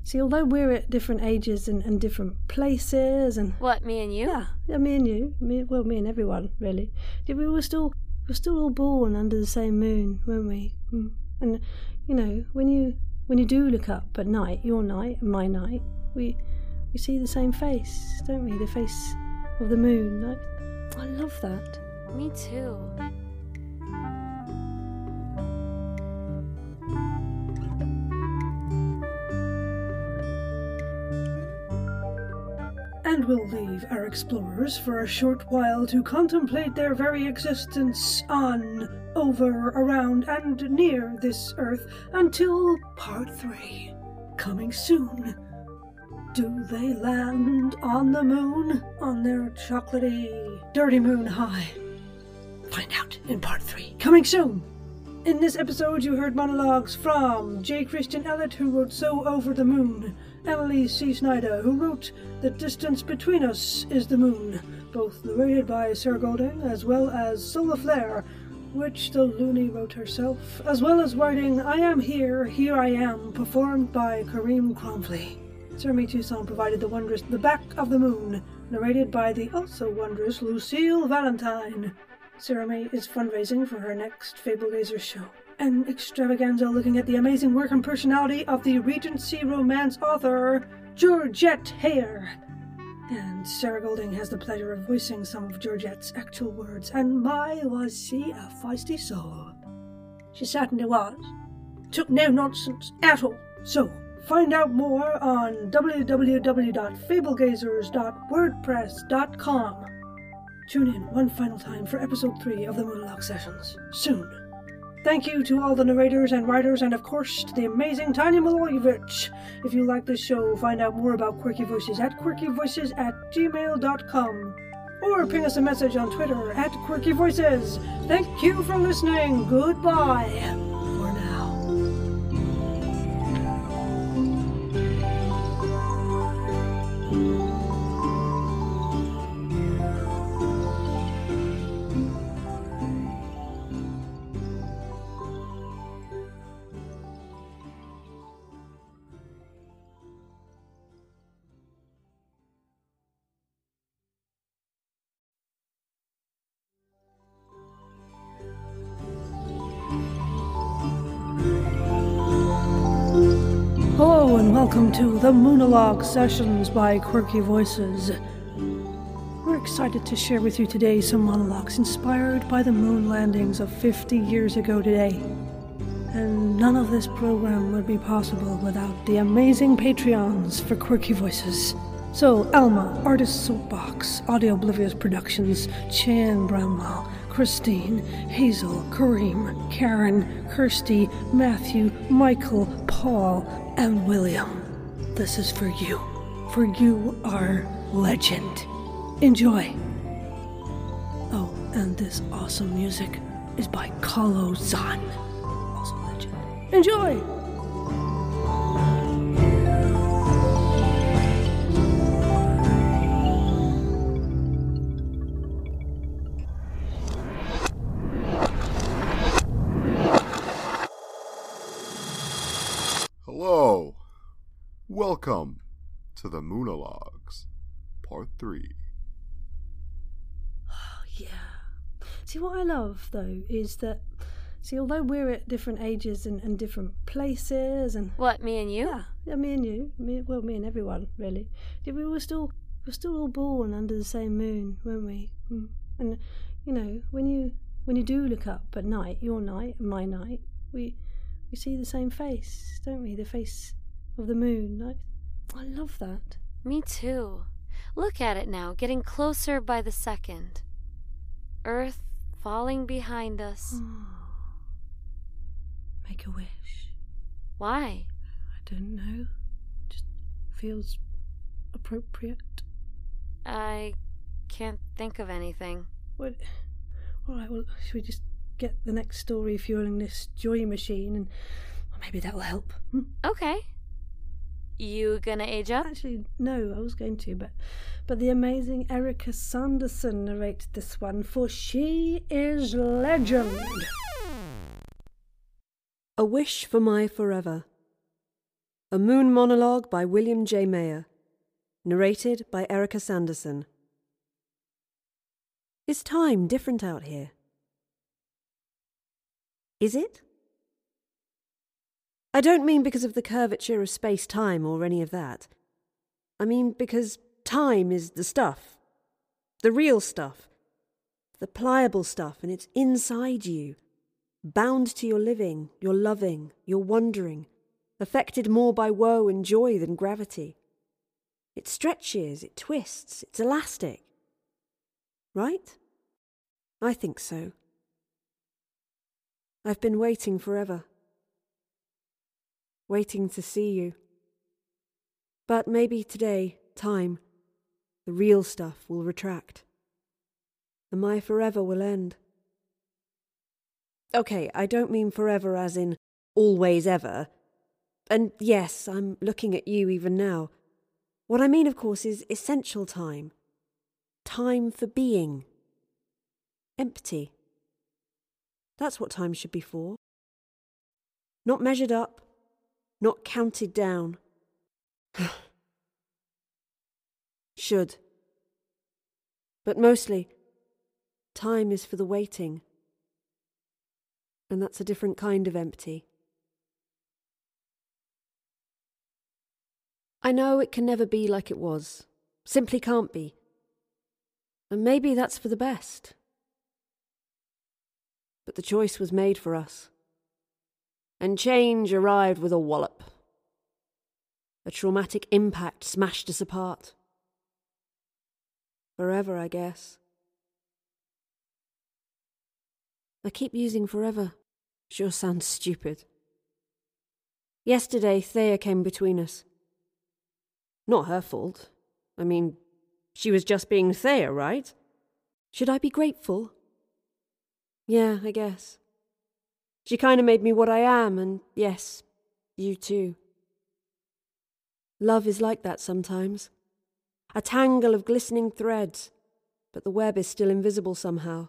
see, although we're at different ages and, and different places and. What, me and you? Yeah, yeah, me and you. Me, well, me and everyone, really. Did we were still we're still all born under the same moon, weren't we? Mm. And you know, when you when you do look up at night, your night and my night, we we see the same face, don't we? The face of the moon. I, I love that. Me too. and we'll leave our explorers for a short while to contemplate their very existence on, over, around, and near this Earth until part three, coming soon. Do they land on the moon on their chocolatey, dirty moon high? Find out in part three, coming soon. In this episode, you heard monologues from J. Christian Ellet, who wrote So Over the Moon, Emily C. Snyder, who wrote The Distance Between Us is the Moon, both narrated by Sarah Golding, as well as Solar Flare, which the loony wrote herself, as well as writing I Am Here, Here I Am, performed by Karim Kronfl. Mae Tuson provided the wondrous The Back of the Moon, narrated by the also wondrous Lucille Valentine. Sara-Mae is fundraising for her next Fable Gazer show. An extravaganza looking at the amazing work and personality of the Regency romance author, Georgette Heyer. And Sarah Golding has the pleasure of voicing some of Georgette's actual words, and my was she a feisty soul. She certainly was. Took no nonsense at all. So, find out more on www.fablegazers.wordpress.com. Tune in one final time for episode 3 of the Moonologue Sessions. Soon. Thank you to all the narrators and writers, and of course to the amazing Tanja Milojevic. If you like this show, find out more about Quirky Voices at quirkyvoices at gmail.com. Or ping us a message on Twitter at Quirky Voices. Thank you for listening. Goodbye. To the Moonologue Sessions by Quirky Voices. We're excited to share with you today some monologues inspired by the moon landings of 50 years ago today. And none of this program would be possible without the amazing Patreons for Quirky Voices. So, Alma, Artist Soapbox, Audio Oblivious Productions, Cheyenne Bramwell, Christine, Hazel, Karim, Karen, Kirsty, Matthew, Michael, Paul, and William. This is for you, for you are legend. Enjoy. Oh, and this awesome music is by Carlo Zan. Also legend. Enjoy! To the Moonologues, Part 3. yeah. See, what I love, though, is that, see, although we're at different ages and, and different places and. What, me and you? Yeah, yeah, me and you. Me, well, me and everyone, really. Yeah, we were still, we were still all born under the same moon, weren't we? Mm. And, you know, when you when you do look up at night, your night and my night, we we see the same face, don't we? The face of the moon. I, I love that. Me too. Look at it now, getting closer by the second. Earth falling behind us. Make a wish. Why? I don't know. Just feels appropriate. I can't think of anything. What? All right. Well, should we just get the next story fueling this joy machine, and maybe that will help. Hmm? Okay. You gonna age up? Actually, no. I was going to, but but the amazing Erika Sanderson narrated this one, for she is legend. A Wish for My Forever. A Moon Monologue by William J. Meyer. Narrated by Erika Sanderson. Is time different out here? Is it? I don't mean because of the curvature of space time or any of that. I mean because time is the stuff. The real stuff. The pliable stuff, and it's inside you. Bound to your living, your loving, your wandering, affected more by woe and joy than gravity. It stretches, it twists, it's elastic. Right? I think so. I've been waiting forever. Waiting to see you. But maybe today, time, the real stuff, will retract. And my forever will end. Okay, I don't mean forever as in always ever. And yes, I'm looking at you even now. What I mean, of course, is essential time. Time for being. Empty. That's what time should be for. Not measured up, not counted down. should. But mostly, time is for the waiting. And that's a different kind of empty. I know it can never be like it was. Simply can't be. And maybe that's for the best. But the choice was made for us. And change arrived with a wallop. A traumatic impact smashed us apart. Forever, I guess. I keep using forever. Sure sounds stupid. Yesterday, Thea came between us. Not her fault. I mean, she was just being Thea, right? Should I be grateful? Yeah, I guess. She kind of made me what I am, and yes, you too. Love is like that sometimes. A tangle of glistening threads, but the web is still invisible somehow.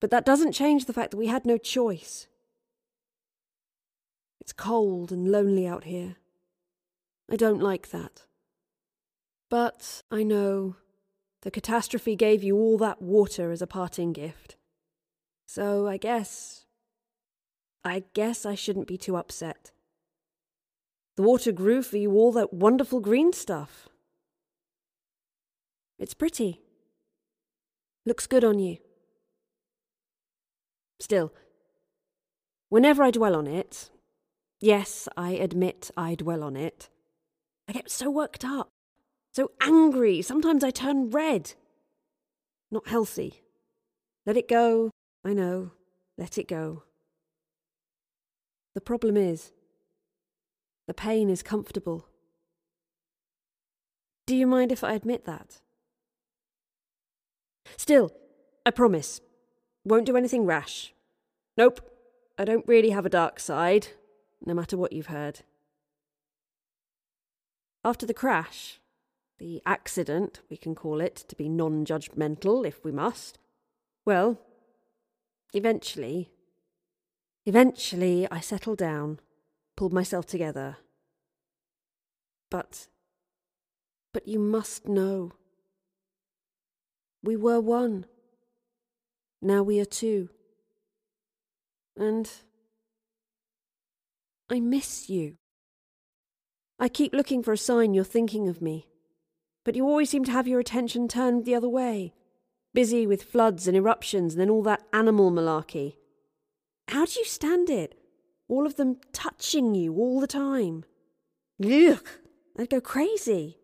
But that doesn't change the fact that we had no choice. It's cold and lonely out here. I don't like that. But I know the catastrophe gave you all that water as a parting gift. So I guess. I guess I shouldn't be too upset. The water grew for you all that wonderful green stuff. It's pretty. Looks good on you. Still, whenever I dwell on it, yes, I admit I dwell on it, I get so worked up, so angry, sometimes I turn red. Not healthy. Let it go, I know, let it go. The problem is, the pain is comfortable. Do you mind if I admit that? Still, I promise, won't do anything rash. Nope, I don't really have a dark side, no matter what you've heard. After the crash, the accident, we can call it, to be non judgmental if we must, well, eventually, eventually I settled down, pulled myself together. But, but you must know. We were one. Now we are two. And I miss you. I keep looking for a sign you're thinking of me, but you always seem to have your attention turned the other way, busy with floods and eruptions and then all that animal malarkey. How do you stand it? All of them touching you all the time. Ugh, I'd go crazy.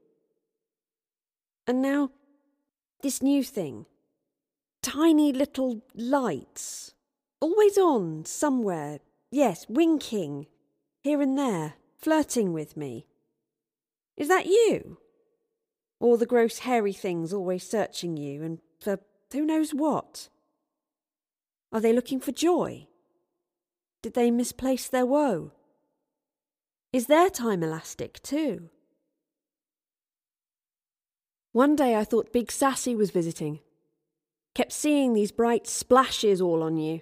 And now, this new thing tiny little lights, always on somewhere, yes, winking, here and there flirting with me. Is that you? Or the gross hairy things always searching you and for who knows what? Are they looking for joy? Did they misplace their woe? Is their time elastic too? One day I thought Big Sassy was visiting. Kept seeing these bright splashes all on you.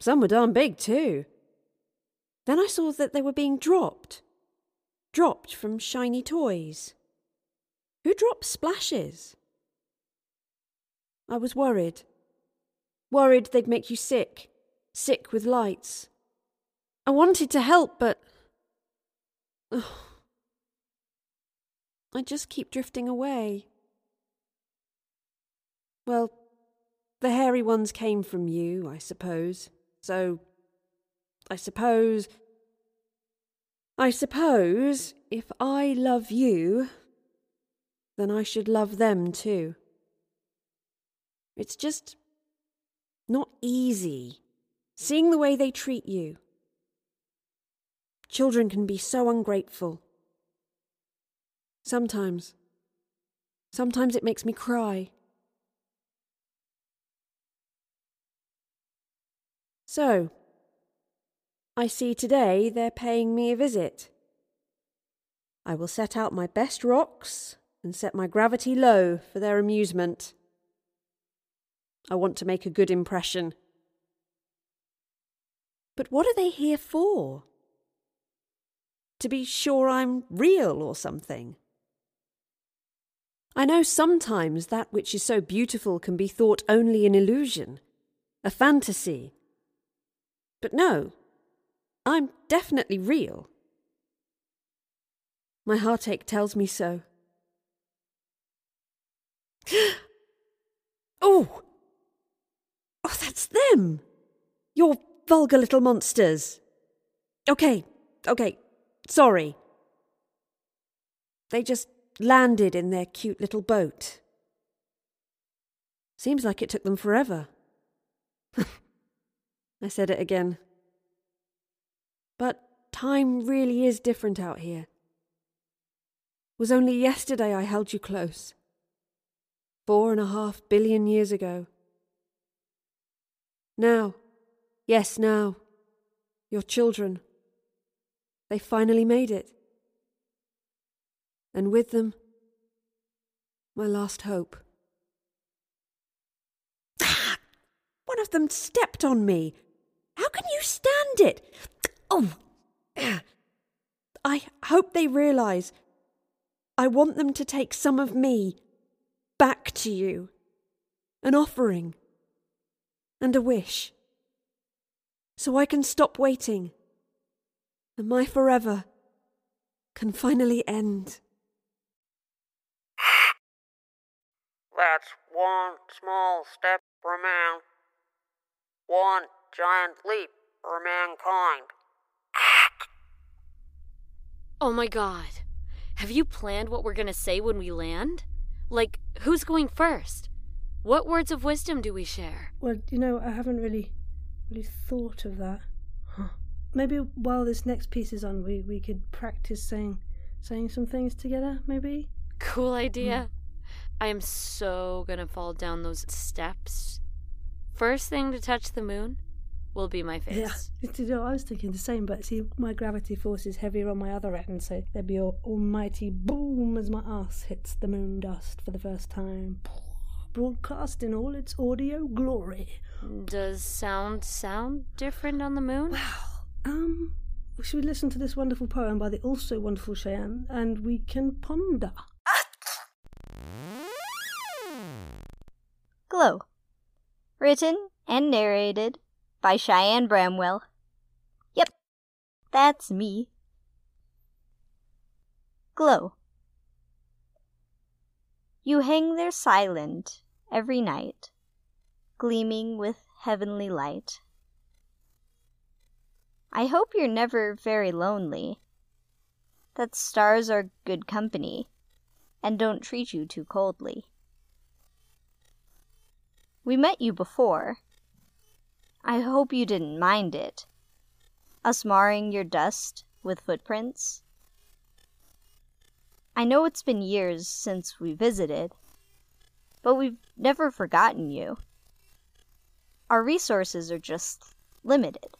Some were darn big too. Then I saw that they were being dropped. Dropped from shiny toys. Who drops splashes? I was worried. Worried they'd make you sick. Sick with lights. I wanted to help, but. Oh. I just keep drifting away. Well, the hairy ones came from you, I suppose. So, I suppose I suppose if I love you, then I should love them too. It's just not easy seeing the way they treat you. Children can be so ungrateful. Sometimes, sometimes it makes me cry. So, I see today they're paying me a visit. I will set out my best rocks and set my gravity low for their amusement. I want to make a good impression. But what are they here for? To be sure I'm real or something. I know sometimes that which is so beautiful can be thought only an illusion, a fantasy. But no, I'm definitely real. My heartache tells me so. oh! That's them! Your vulgar little monsters! Okay, okay, sorry. They just landed in their cute little boat. Seems like it took them forever. I said it again. But time really is different out here. It was only yesterday I held you close. Four and a half billion years ago. Now, yes, now, your children, they finally made it. And with them, my last hope. One of them stepped on me. How can you stand it? Oh, I hope they realize I want them to take some of me back to you. An offering and a wish. So I can stop waiting and my forever can finally end. That's one small step for man, one giant leap for mankind. Oh my god. Have you planned what we're gonna say when we land? Like, who's going first? What words of wisdom do we share? Well, you know, I haven't really, really thought of that. Huh. Maybe while this next piece is on, we, we could practice saying, saying some things together. Maybe. Cool idea. Mm. I am so gonna fall down those steps first thing to touch the moon will be my face. Yeah, you know, I was thinking the same, but see, my gravity force is heavier on my other end, so there'd be a almighty boom as my ass hits the moon dust for the first time, broadcast in all its audio glory. Does sound sound different on the moon? Well, um, should we listen to this wonderful poem by the also wonderful Cheyenne, and we can ponder. Glow. Written and narrated by Cheyenne Bramwell. Yep, that's me. Glow. You hang there silent every night, gleaming with heavenly light. I hope you're never very lonely, that stars are good company and don't treat you too coldly. We met you before. I hope you didn't mind it. Us marring your dust with footprints. I know it's been years since we visited, but we've never forgotten you. Our resources are just limited.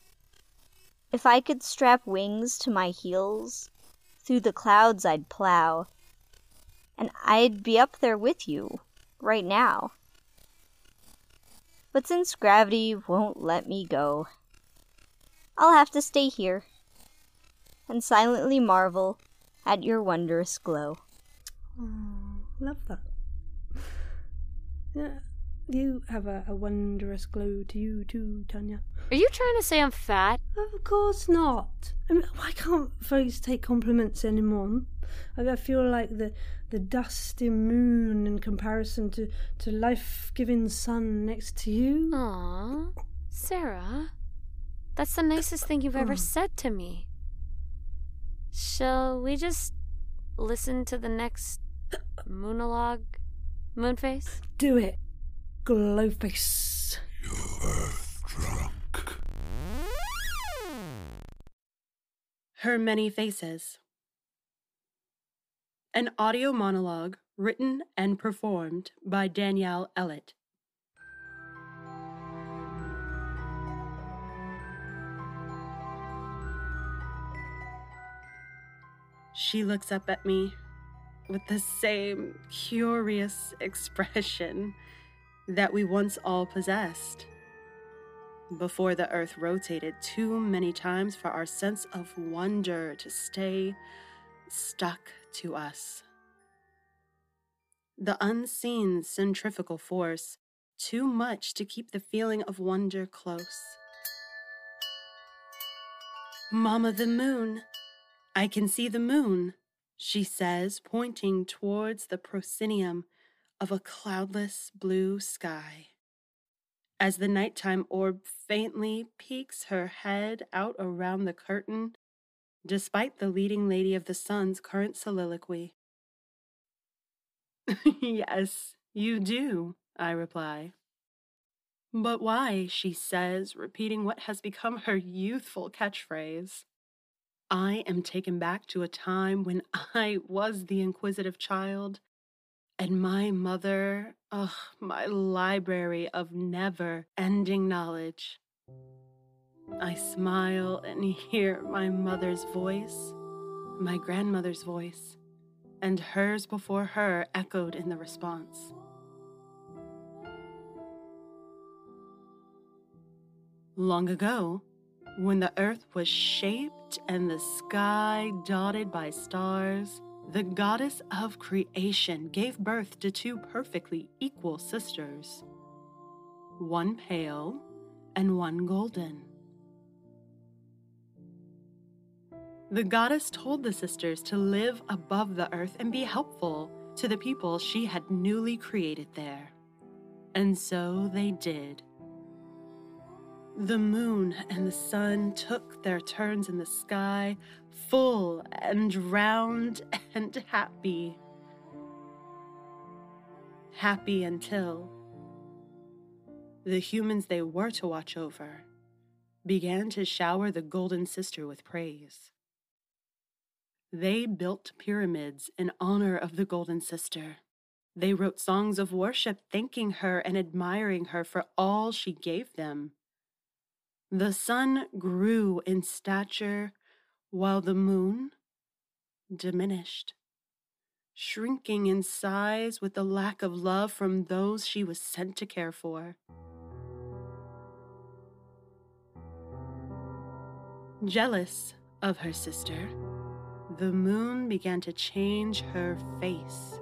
If I could strap wings to my heels, through the clouds I'd plow, and I'd be up there with you right now. But since gravity won't let me go, I'll have to stay here and silently marvel at your wondrous glow. Oh, love that. Yeah, you have a, a wondrous glow to you too, Tanja. Are you trying to say I'm fat? Of course not. I mean, why can't folks take compliments anymore? I feel like the the dusty moon in comparison to to life giving sun next to you. Aw, Sarah, that's the nicest thing you've ever Oh. said to me. Shall we just listen to the next monologue, Moonface? Do it, glowface. Her Many Faces. An audio monologue written and performed by Danielle Ellet. She looks up at me with the same curious expression that we once all possessed before the earth rotated too many times for our sense of wonder to stay stuck to us. The unseen centrifugal force, too much to keep the feeling of wonder close. Mama the moon, I can see the moon, she says, pointing towards the proscenium of a cloudless blue sky. As the nighttime orb faintly peeks her head out around the curtain, despite the leading lady of the sun's current soliloquy. yes, you do, I reply. But why, she says, repeating what has become her youthful catchphrase. I am taken back to a time when I was the inquisitive child, and my mother, ugh, my library of never ending knowledge. I smile and hear my mother's voice, my grandmother's voice, and hers before her echoed in the response. Long ago, when the earth was shaped and the sky dotted by stars, the goddess of creation gave birth to two perfectly equal sisters, one pale and one golden. The goddess told the sisters to live above the earth and be helpful to the people she had newly created there. And so they did. The moon and the sun took their turns in the sky, full and round and happy. Happy until the humans they were to watch over began to shower the golden sister with praise. They built pyramids in honor of the golden sister, They wrote songs of worship thanking her and admiring her for all she gave them. The sun grew in stature while the moon diminished, shrinking in size with the lack of love from those she was sent to care for. Jealous of her sister, the moon began to change her face.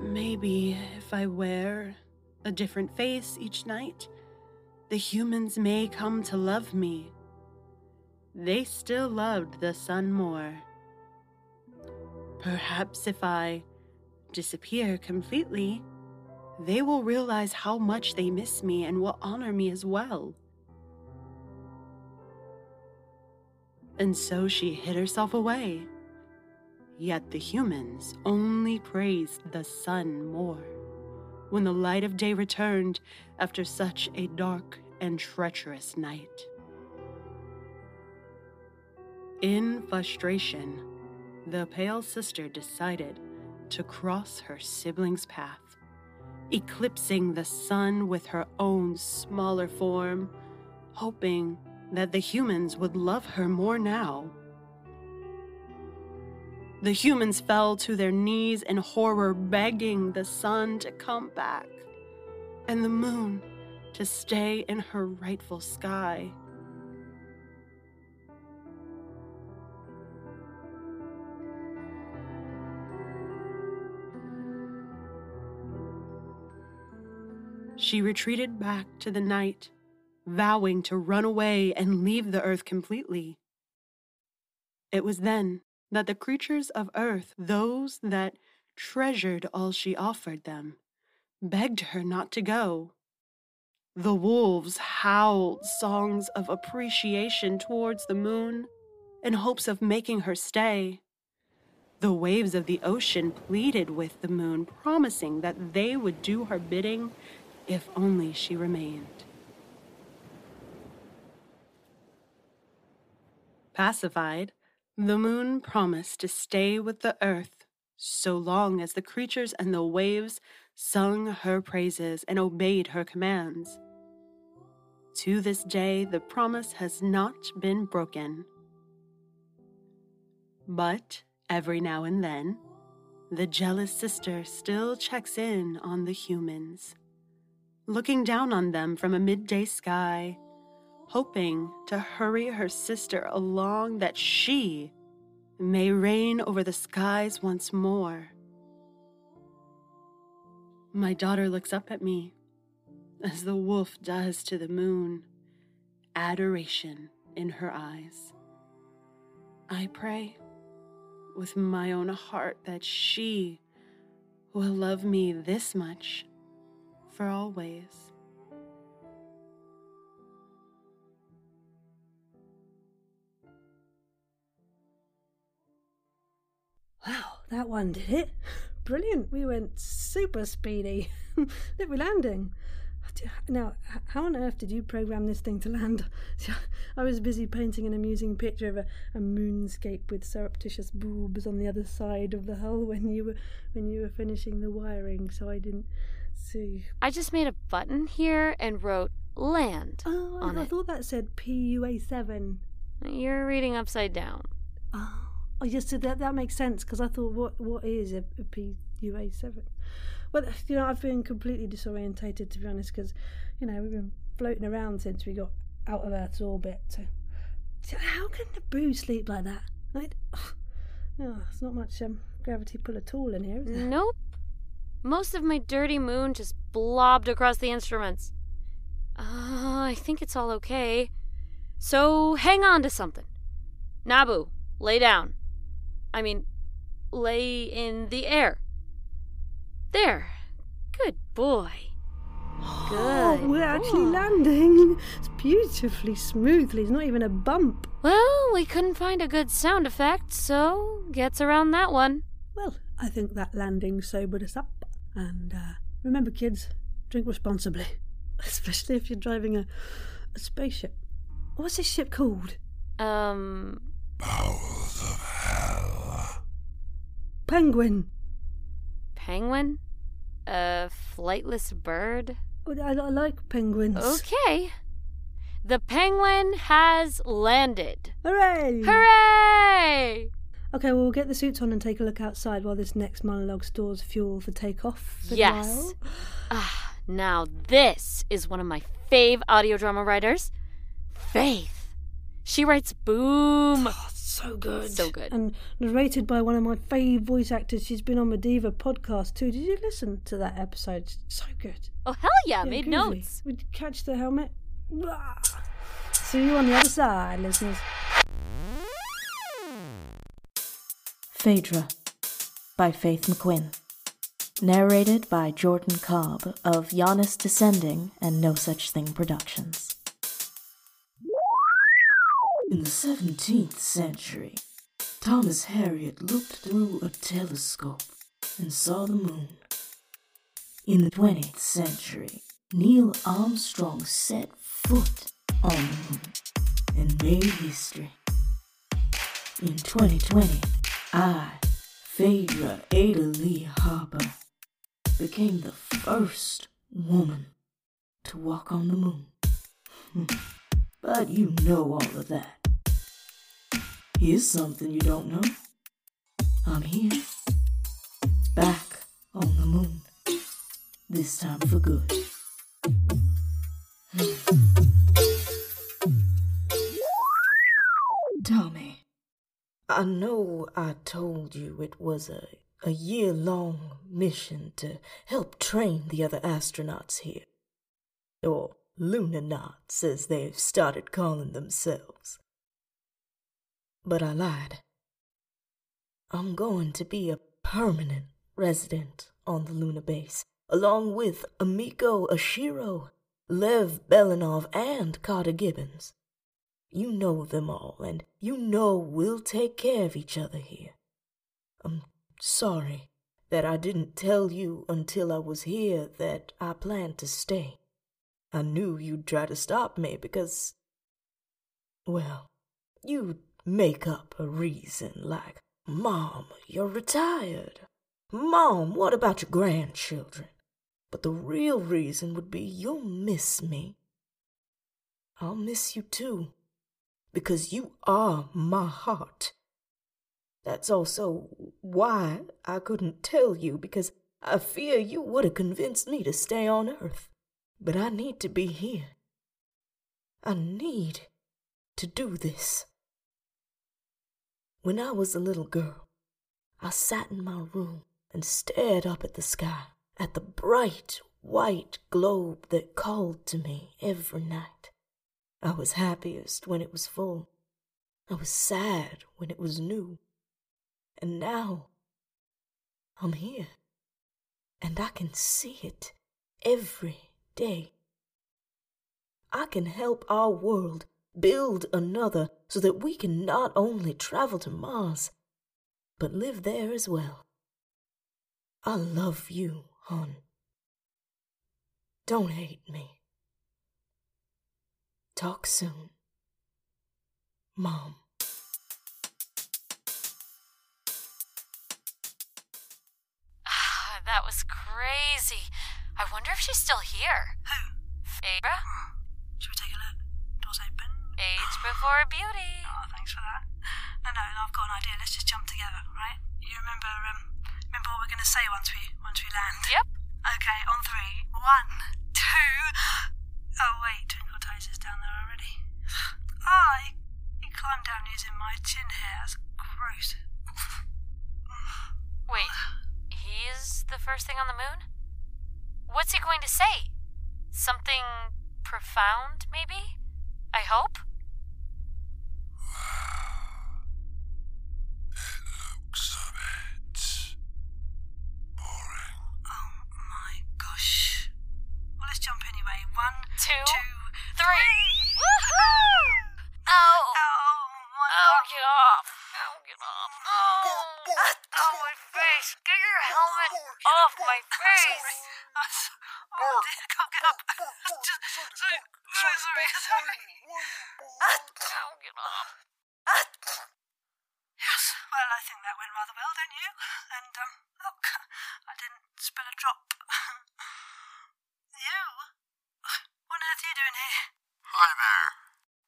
Maybe if I wear a different face each night, the humans may come to love me. They still loved the sun more. Perhaps if I disappear completely, they will realize how much they miss me and will honor me as well. And so she hid herself away. Yet the humans only praised the sun more when the light of day returned after such a dark and treacherous night. In frustration, the Pale Sister decided to cross her sibling's path, eclipsing the sun with her own smaller form, hoping that the humans would love her more now. The humans fell to their knees in horror, begging the sun to come back and the moon to stay in her rightful sky. She retreated back to the night, vowing to run away and leave the earth completely. It was then that the creatures of earth, those that treasured all she offered them, begged her not to go. The wolves howled songs of appreciation towards the moon in hopes of making her stay. The waves of the ocean pleaded with the moon, promising that they would do her bidding if only she remained. Pacified, the moon promised to stay with the earth so long as the creatures and the waves sung her praises and obeyed her commands. To this day, the promise has not been broken. But every now and then, the jealous sister still checks in on the humans, looking down on them from a midday sky, hoping to hurry her sister along that she may reign over the skies once more. My daughter looks up at me, as the wolf does to the moon, adoration in her eyes. I pray with my own heart that she will love me this much for always. Wow, that one did it. Brilliant. We went super speedy. Did we're landing? Now, how on earth did you program this thing to land? I was busy painting an amusing picture of a, a moonscape with surreptitious boobs on the other side of the hull when you were when you were finishing the wiring, so I didn't see. I just made a button here and wrote land oh, on I it. thought that said PUA seven. You're reading upside down. Oh, oh yes, so that that makes sense because I thought what what is a, a PUA seven? Well, you know, I've been completely disorientated to be honest because you know we've been floating around since we got out of Earth's orbit. So, so how can the boo sleep like that? Like, oh, it's not much um, gravity pull at all in here. Is? Nope. Most of my dirty moon just blobbed across the instruments. Uh, I think it's all okay. So hang on to something. Nabu, lay down. I mean, lay in the air. There. Good boy. Good. Oh, we're actually landing. It's beautifully smoothly. It's not even a bump. Well, we couldn't find a good sound effect, so gets around that one. Well, I think that landing sobered us up. And uh, remember, kids, drink responsibly, especially if you're driving a, a spaceship. What's this ship called? Um. Bowels of hell. Penguin. penguin? A flightless bird? I, I like penguins. Okay. The penguin has landed. Hooray! Hooray! Okay, well, we'll get the suits on and take a look outside while this next monologue stores fuel for takeoff. for Yes. Ah, now this is one of my fave audio drama writers, Faith. She writes boom. So good. So good. And narrated by one of my fave voice actors. She's been on Mediva podcast too. Did you listen to that episode? So good. Oh hell yeah, made groovy. notes. Would you catch the helmet? Blah. See you on the other side, listeners. Phaedra by Faith McQuinn. Narrated by Jordan Cobb of Janus Descending and No Such Thing Productions. In the 17th century, Thomas Harriot looked through a telescope and saw the moon. In the 20th century, Neil Armstrong set foot on the moon and made history. In 2020, I, Phaedra Ada Lee Harper, became the first woman to walk on the moon. but you know all of that. Here's something you don't know. I'm here, back on the moon. This time for good. Tommy, I know I told you it was a, a year long mission to help train the other astronauts here. Or Lunanauts, as they've started calling themselves. But I lied. I'm going to be a permanent resident on the lunar base, along with Amiko Ashiro, Lev Belanov, and Carter Gibbons. You know them all, and you know we'll take care of each other here. I'm sorry that I didn't tell you until I was here that I planned to stay. I knew you'd try to stop me because. Well, you'd make up a reason like, Mom, you're retired. Mom, what about your grandchildren? But the real reason would be you'll miss me. I'll miss you too, because you are my heart. That's also why I couldn't tell you, because I fear you would have convinced me to stay on Earth. But I need to be here. I need to do this. When I was a little girl, I sat in my room and stared up at the sky, at the bright white globe that called to me every night. I was happiest when it was full. I was sad when it was new. And now I'm here, and I can see it every day. I can help our world build another so that we can not only travel to Mars, but live there as well. I love you, hon. Don't hate me. Talk soon. Mom. Ah, that was crazy. I wonder if she's still here. Who? Phaedra? Should we take a look? Doors open. Age before beauty. Oh, thanks for that. No, no, I've got an idea. Let's just jump together, right? You remember, um, remember what we're going to say once we once we land? Yep. Okay, on three. One, two. Oh wait, Twinkletoes is down there already. Ah, he, he climbed down using my chin hair. That's gross. Wait, he's the first thing on the moon? What's he going to say? Something profound, maybe? I hope? It looks a bit boring. Oh my gosh. Well, let's jump anyway. One, Two, two, three. Woohoo! Oh! Oh, get off! Oh, get off! Oh! Oh, my face! Get your helmet off my face! Dear, I can't get up. Just, sorry, sorry, sorry, sorry. Oh, get off! Yes. Well, I think that went rather well, don't you? And, um, look, I didn't spill a drop. you? What on earth are you doing here? Hi there.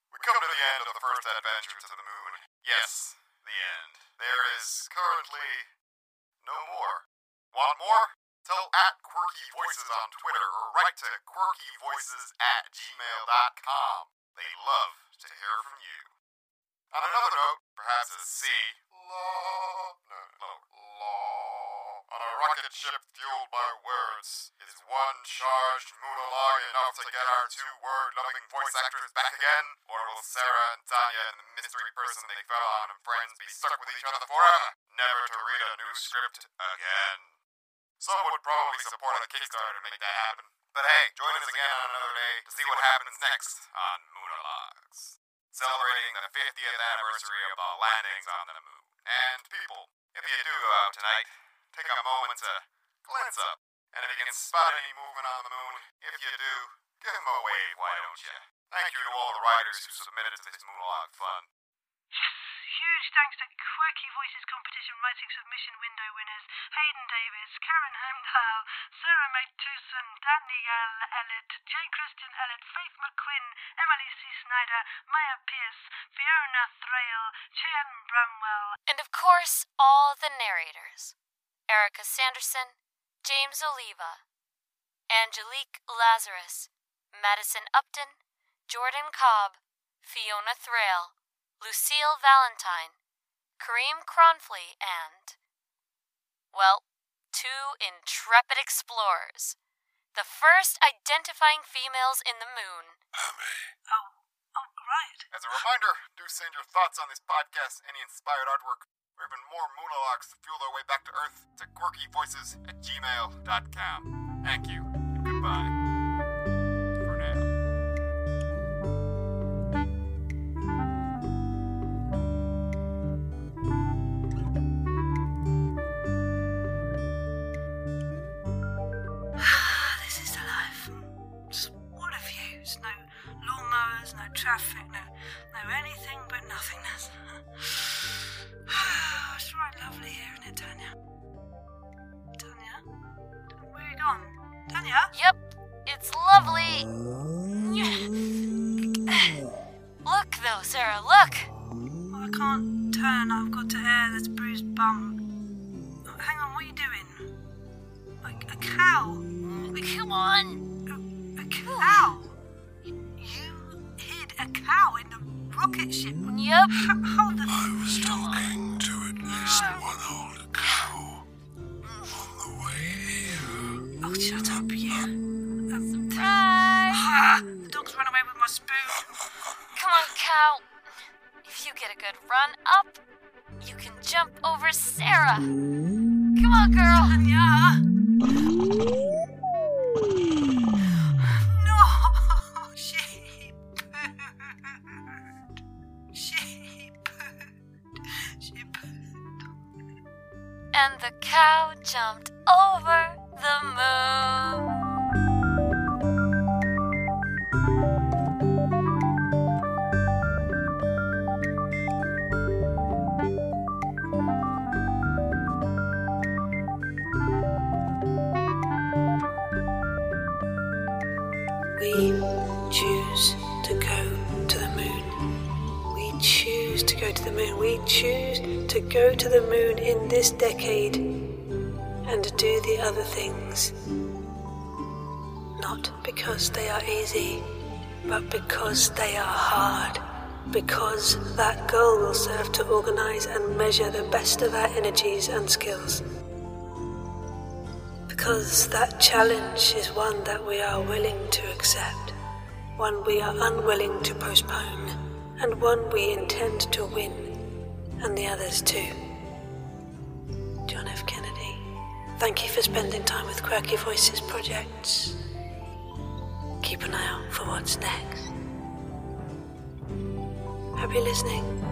We come to the end of the first adventure to the moon. Yes, the end. There is currently no more. Want more? Tell at Quirky Voices on Twitter or write to quirkyvoices at gmail.com. They love to hear from you. On another note, perhaps a C. Law. No, no, law. On a rocket ship fueled by words, is one charged monologue enough to get our two word loving voice actors back again? Or will Sarah and Tanja and the mystery person they fell on and friends be stuck with each other forever? Never to read a new script again. Some would probably support a Kickstarter to make that happen. But hey, join us again on another day to see what happens next on Moonologues. Celebrating the 50th anniversary of the landings on the moon. And people, if you do go out tonight, take a moment to glance up. And if you can spot any movement on the moon, if you do, give them a wave, why don't you? Thank you to all the writers who submitted to this Moonologue fun. Huge thanks to Quirky Voices Competition Writing Submission Window winners Haydn Davis, Karin Heimdahl, Sara-Mae Tuson, Danielle Ellet, J. Christian Ellet, Faith McQuinn, Emily C. Snyder, Maya Peace, Fiona Thraille, Cheyenne Bramwell, And of course, all the narrators Erika Sanderson, James Oliva, Angélique Lazarus, Madison Upton, Jordan Cobb, Fiona Thraille, Lucille Valentine, Karim Kronfl, and, well, two intrepid explorers. The first identifying females in the moon. Oh, oh, right. As a reminder, do send your thoughts on this podcast, any inspired artwork, even more monologues to fuel their way back to Earth to quirkyvoices at gmail.com. Thank you, Tanja? Yep, it's lovely. look, though, Sarah, look. Oh, I can't turn. I've got to air this bruised bum. Hang on, what are you doing? A, a cow? Come on. A, a cow? You hid a cow in the rocket ship? Yep. How the... I was talking to at least one old shut up, you. Surprise! Ah, the dog's run away with my spoon. Come on, cow. If you get a good run up, you can jump over Sarah. Come on, girl. Yeah. No, sheep. Sheep. Sheep. And the cow jumped over the moon. We choose to go to the moon. We choose to go to the moon. We choose to go to the moon in this decade and do the other things. Not because they are easy, but because they are hard. Because that goal will serve to organize and measure the best of our energies and skills. Because that challenge is one that we are willing to accept, one we are unwilling to postpone, and one we intend to win, and the others too. John F. Kennedy, thank you for spending time with Quirky Voices projects. Keep an eye out for what's next. Happy listening.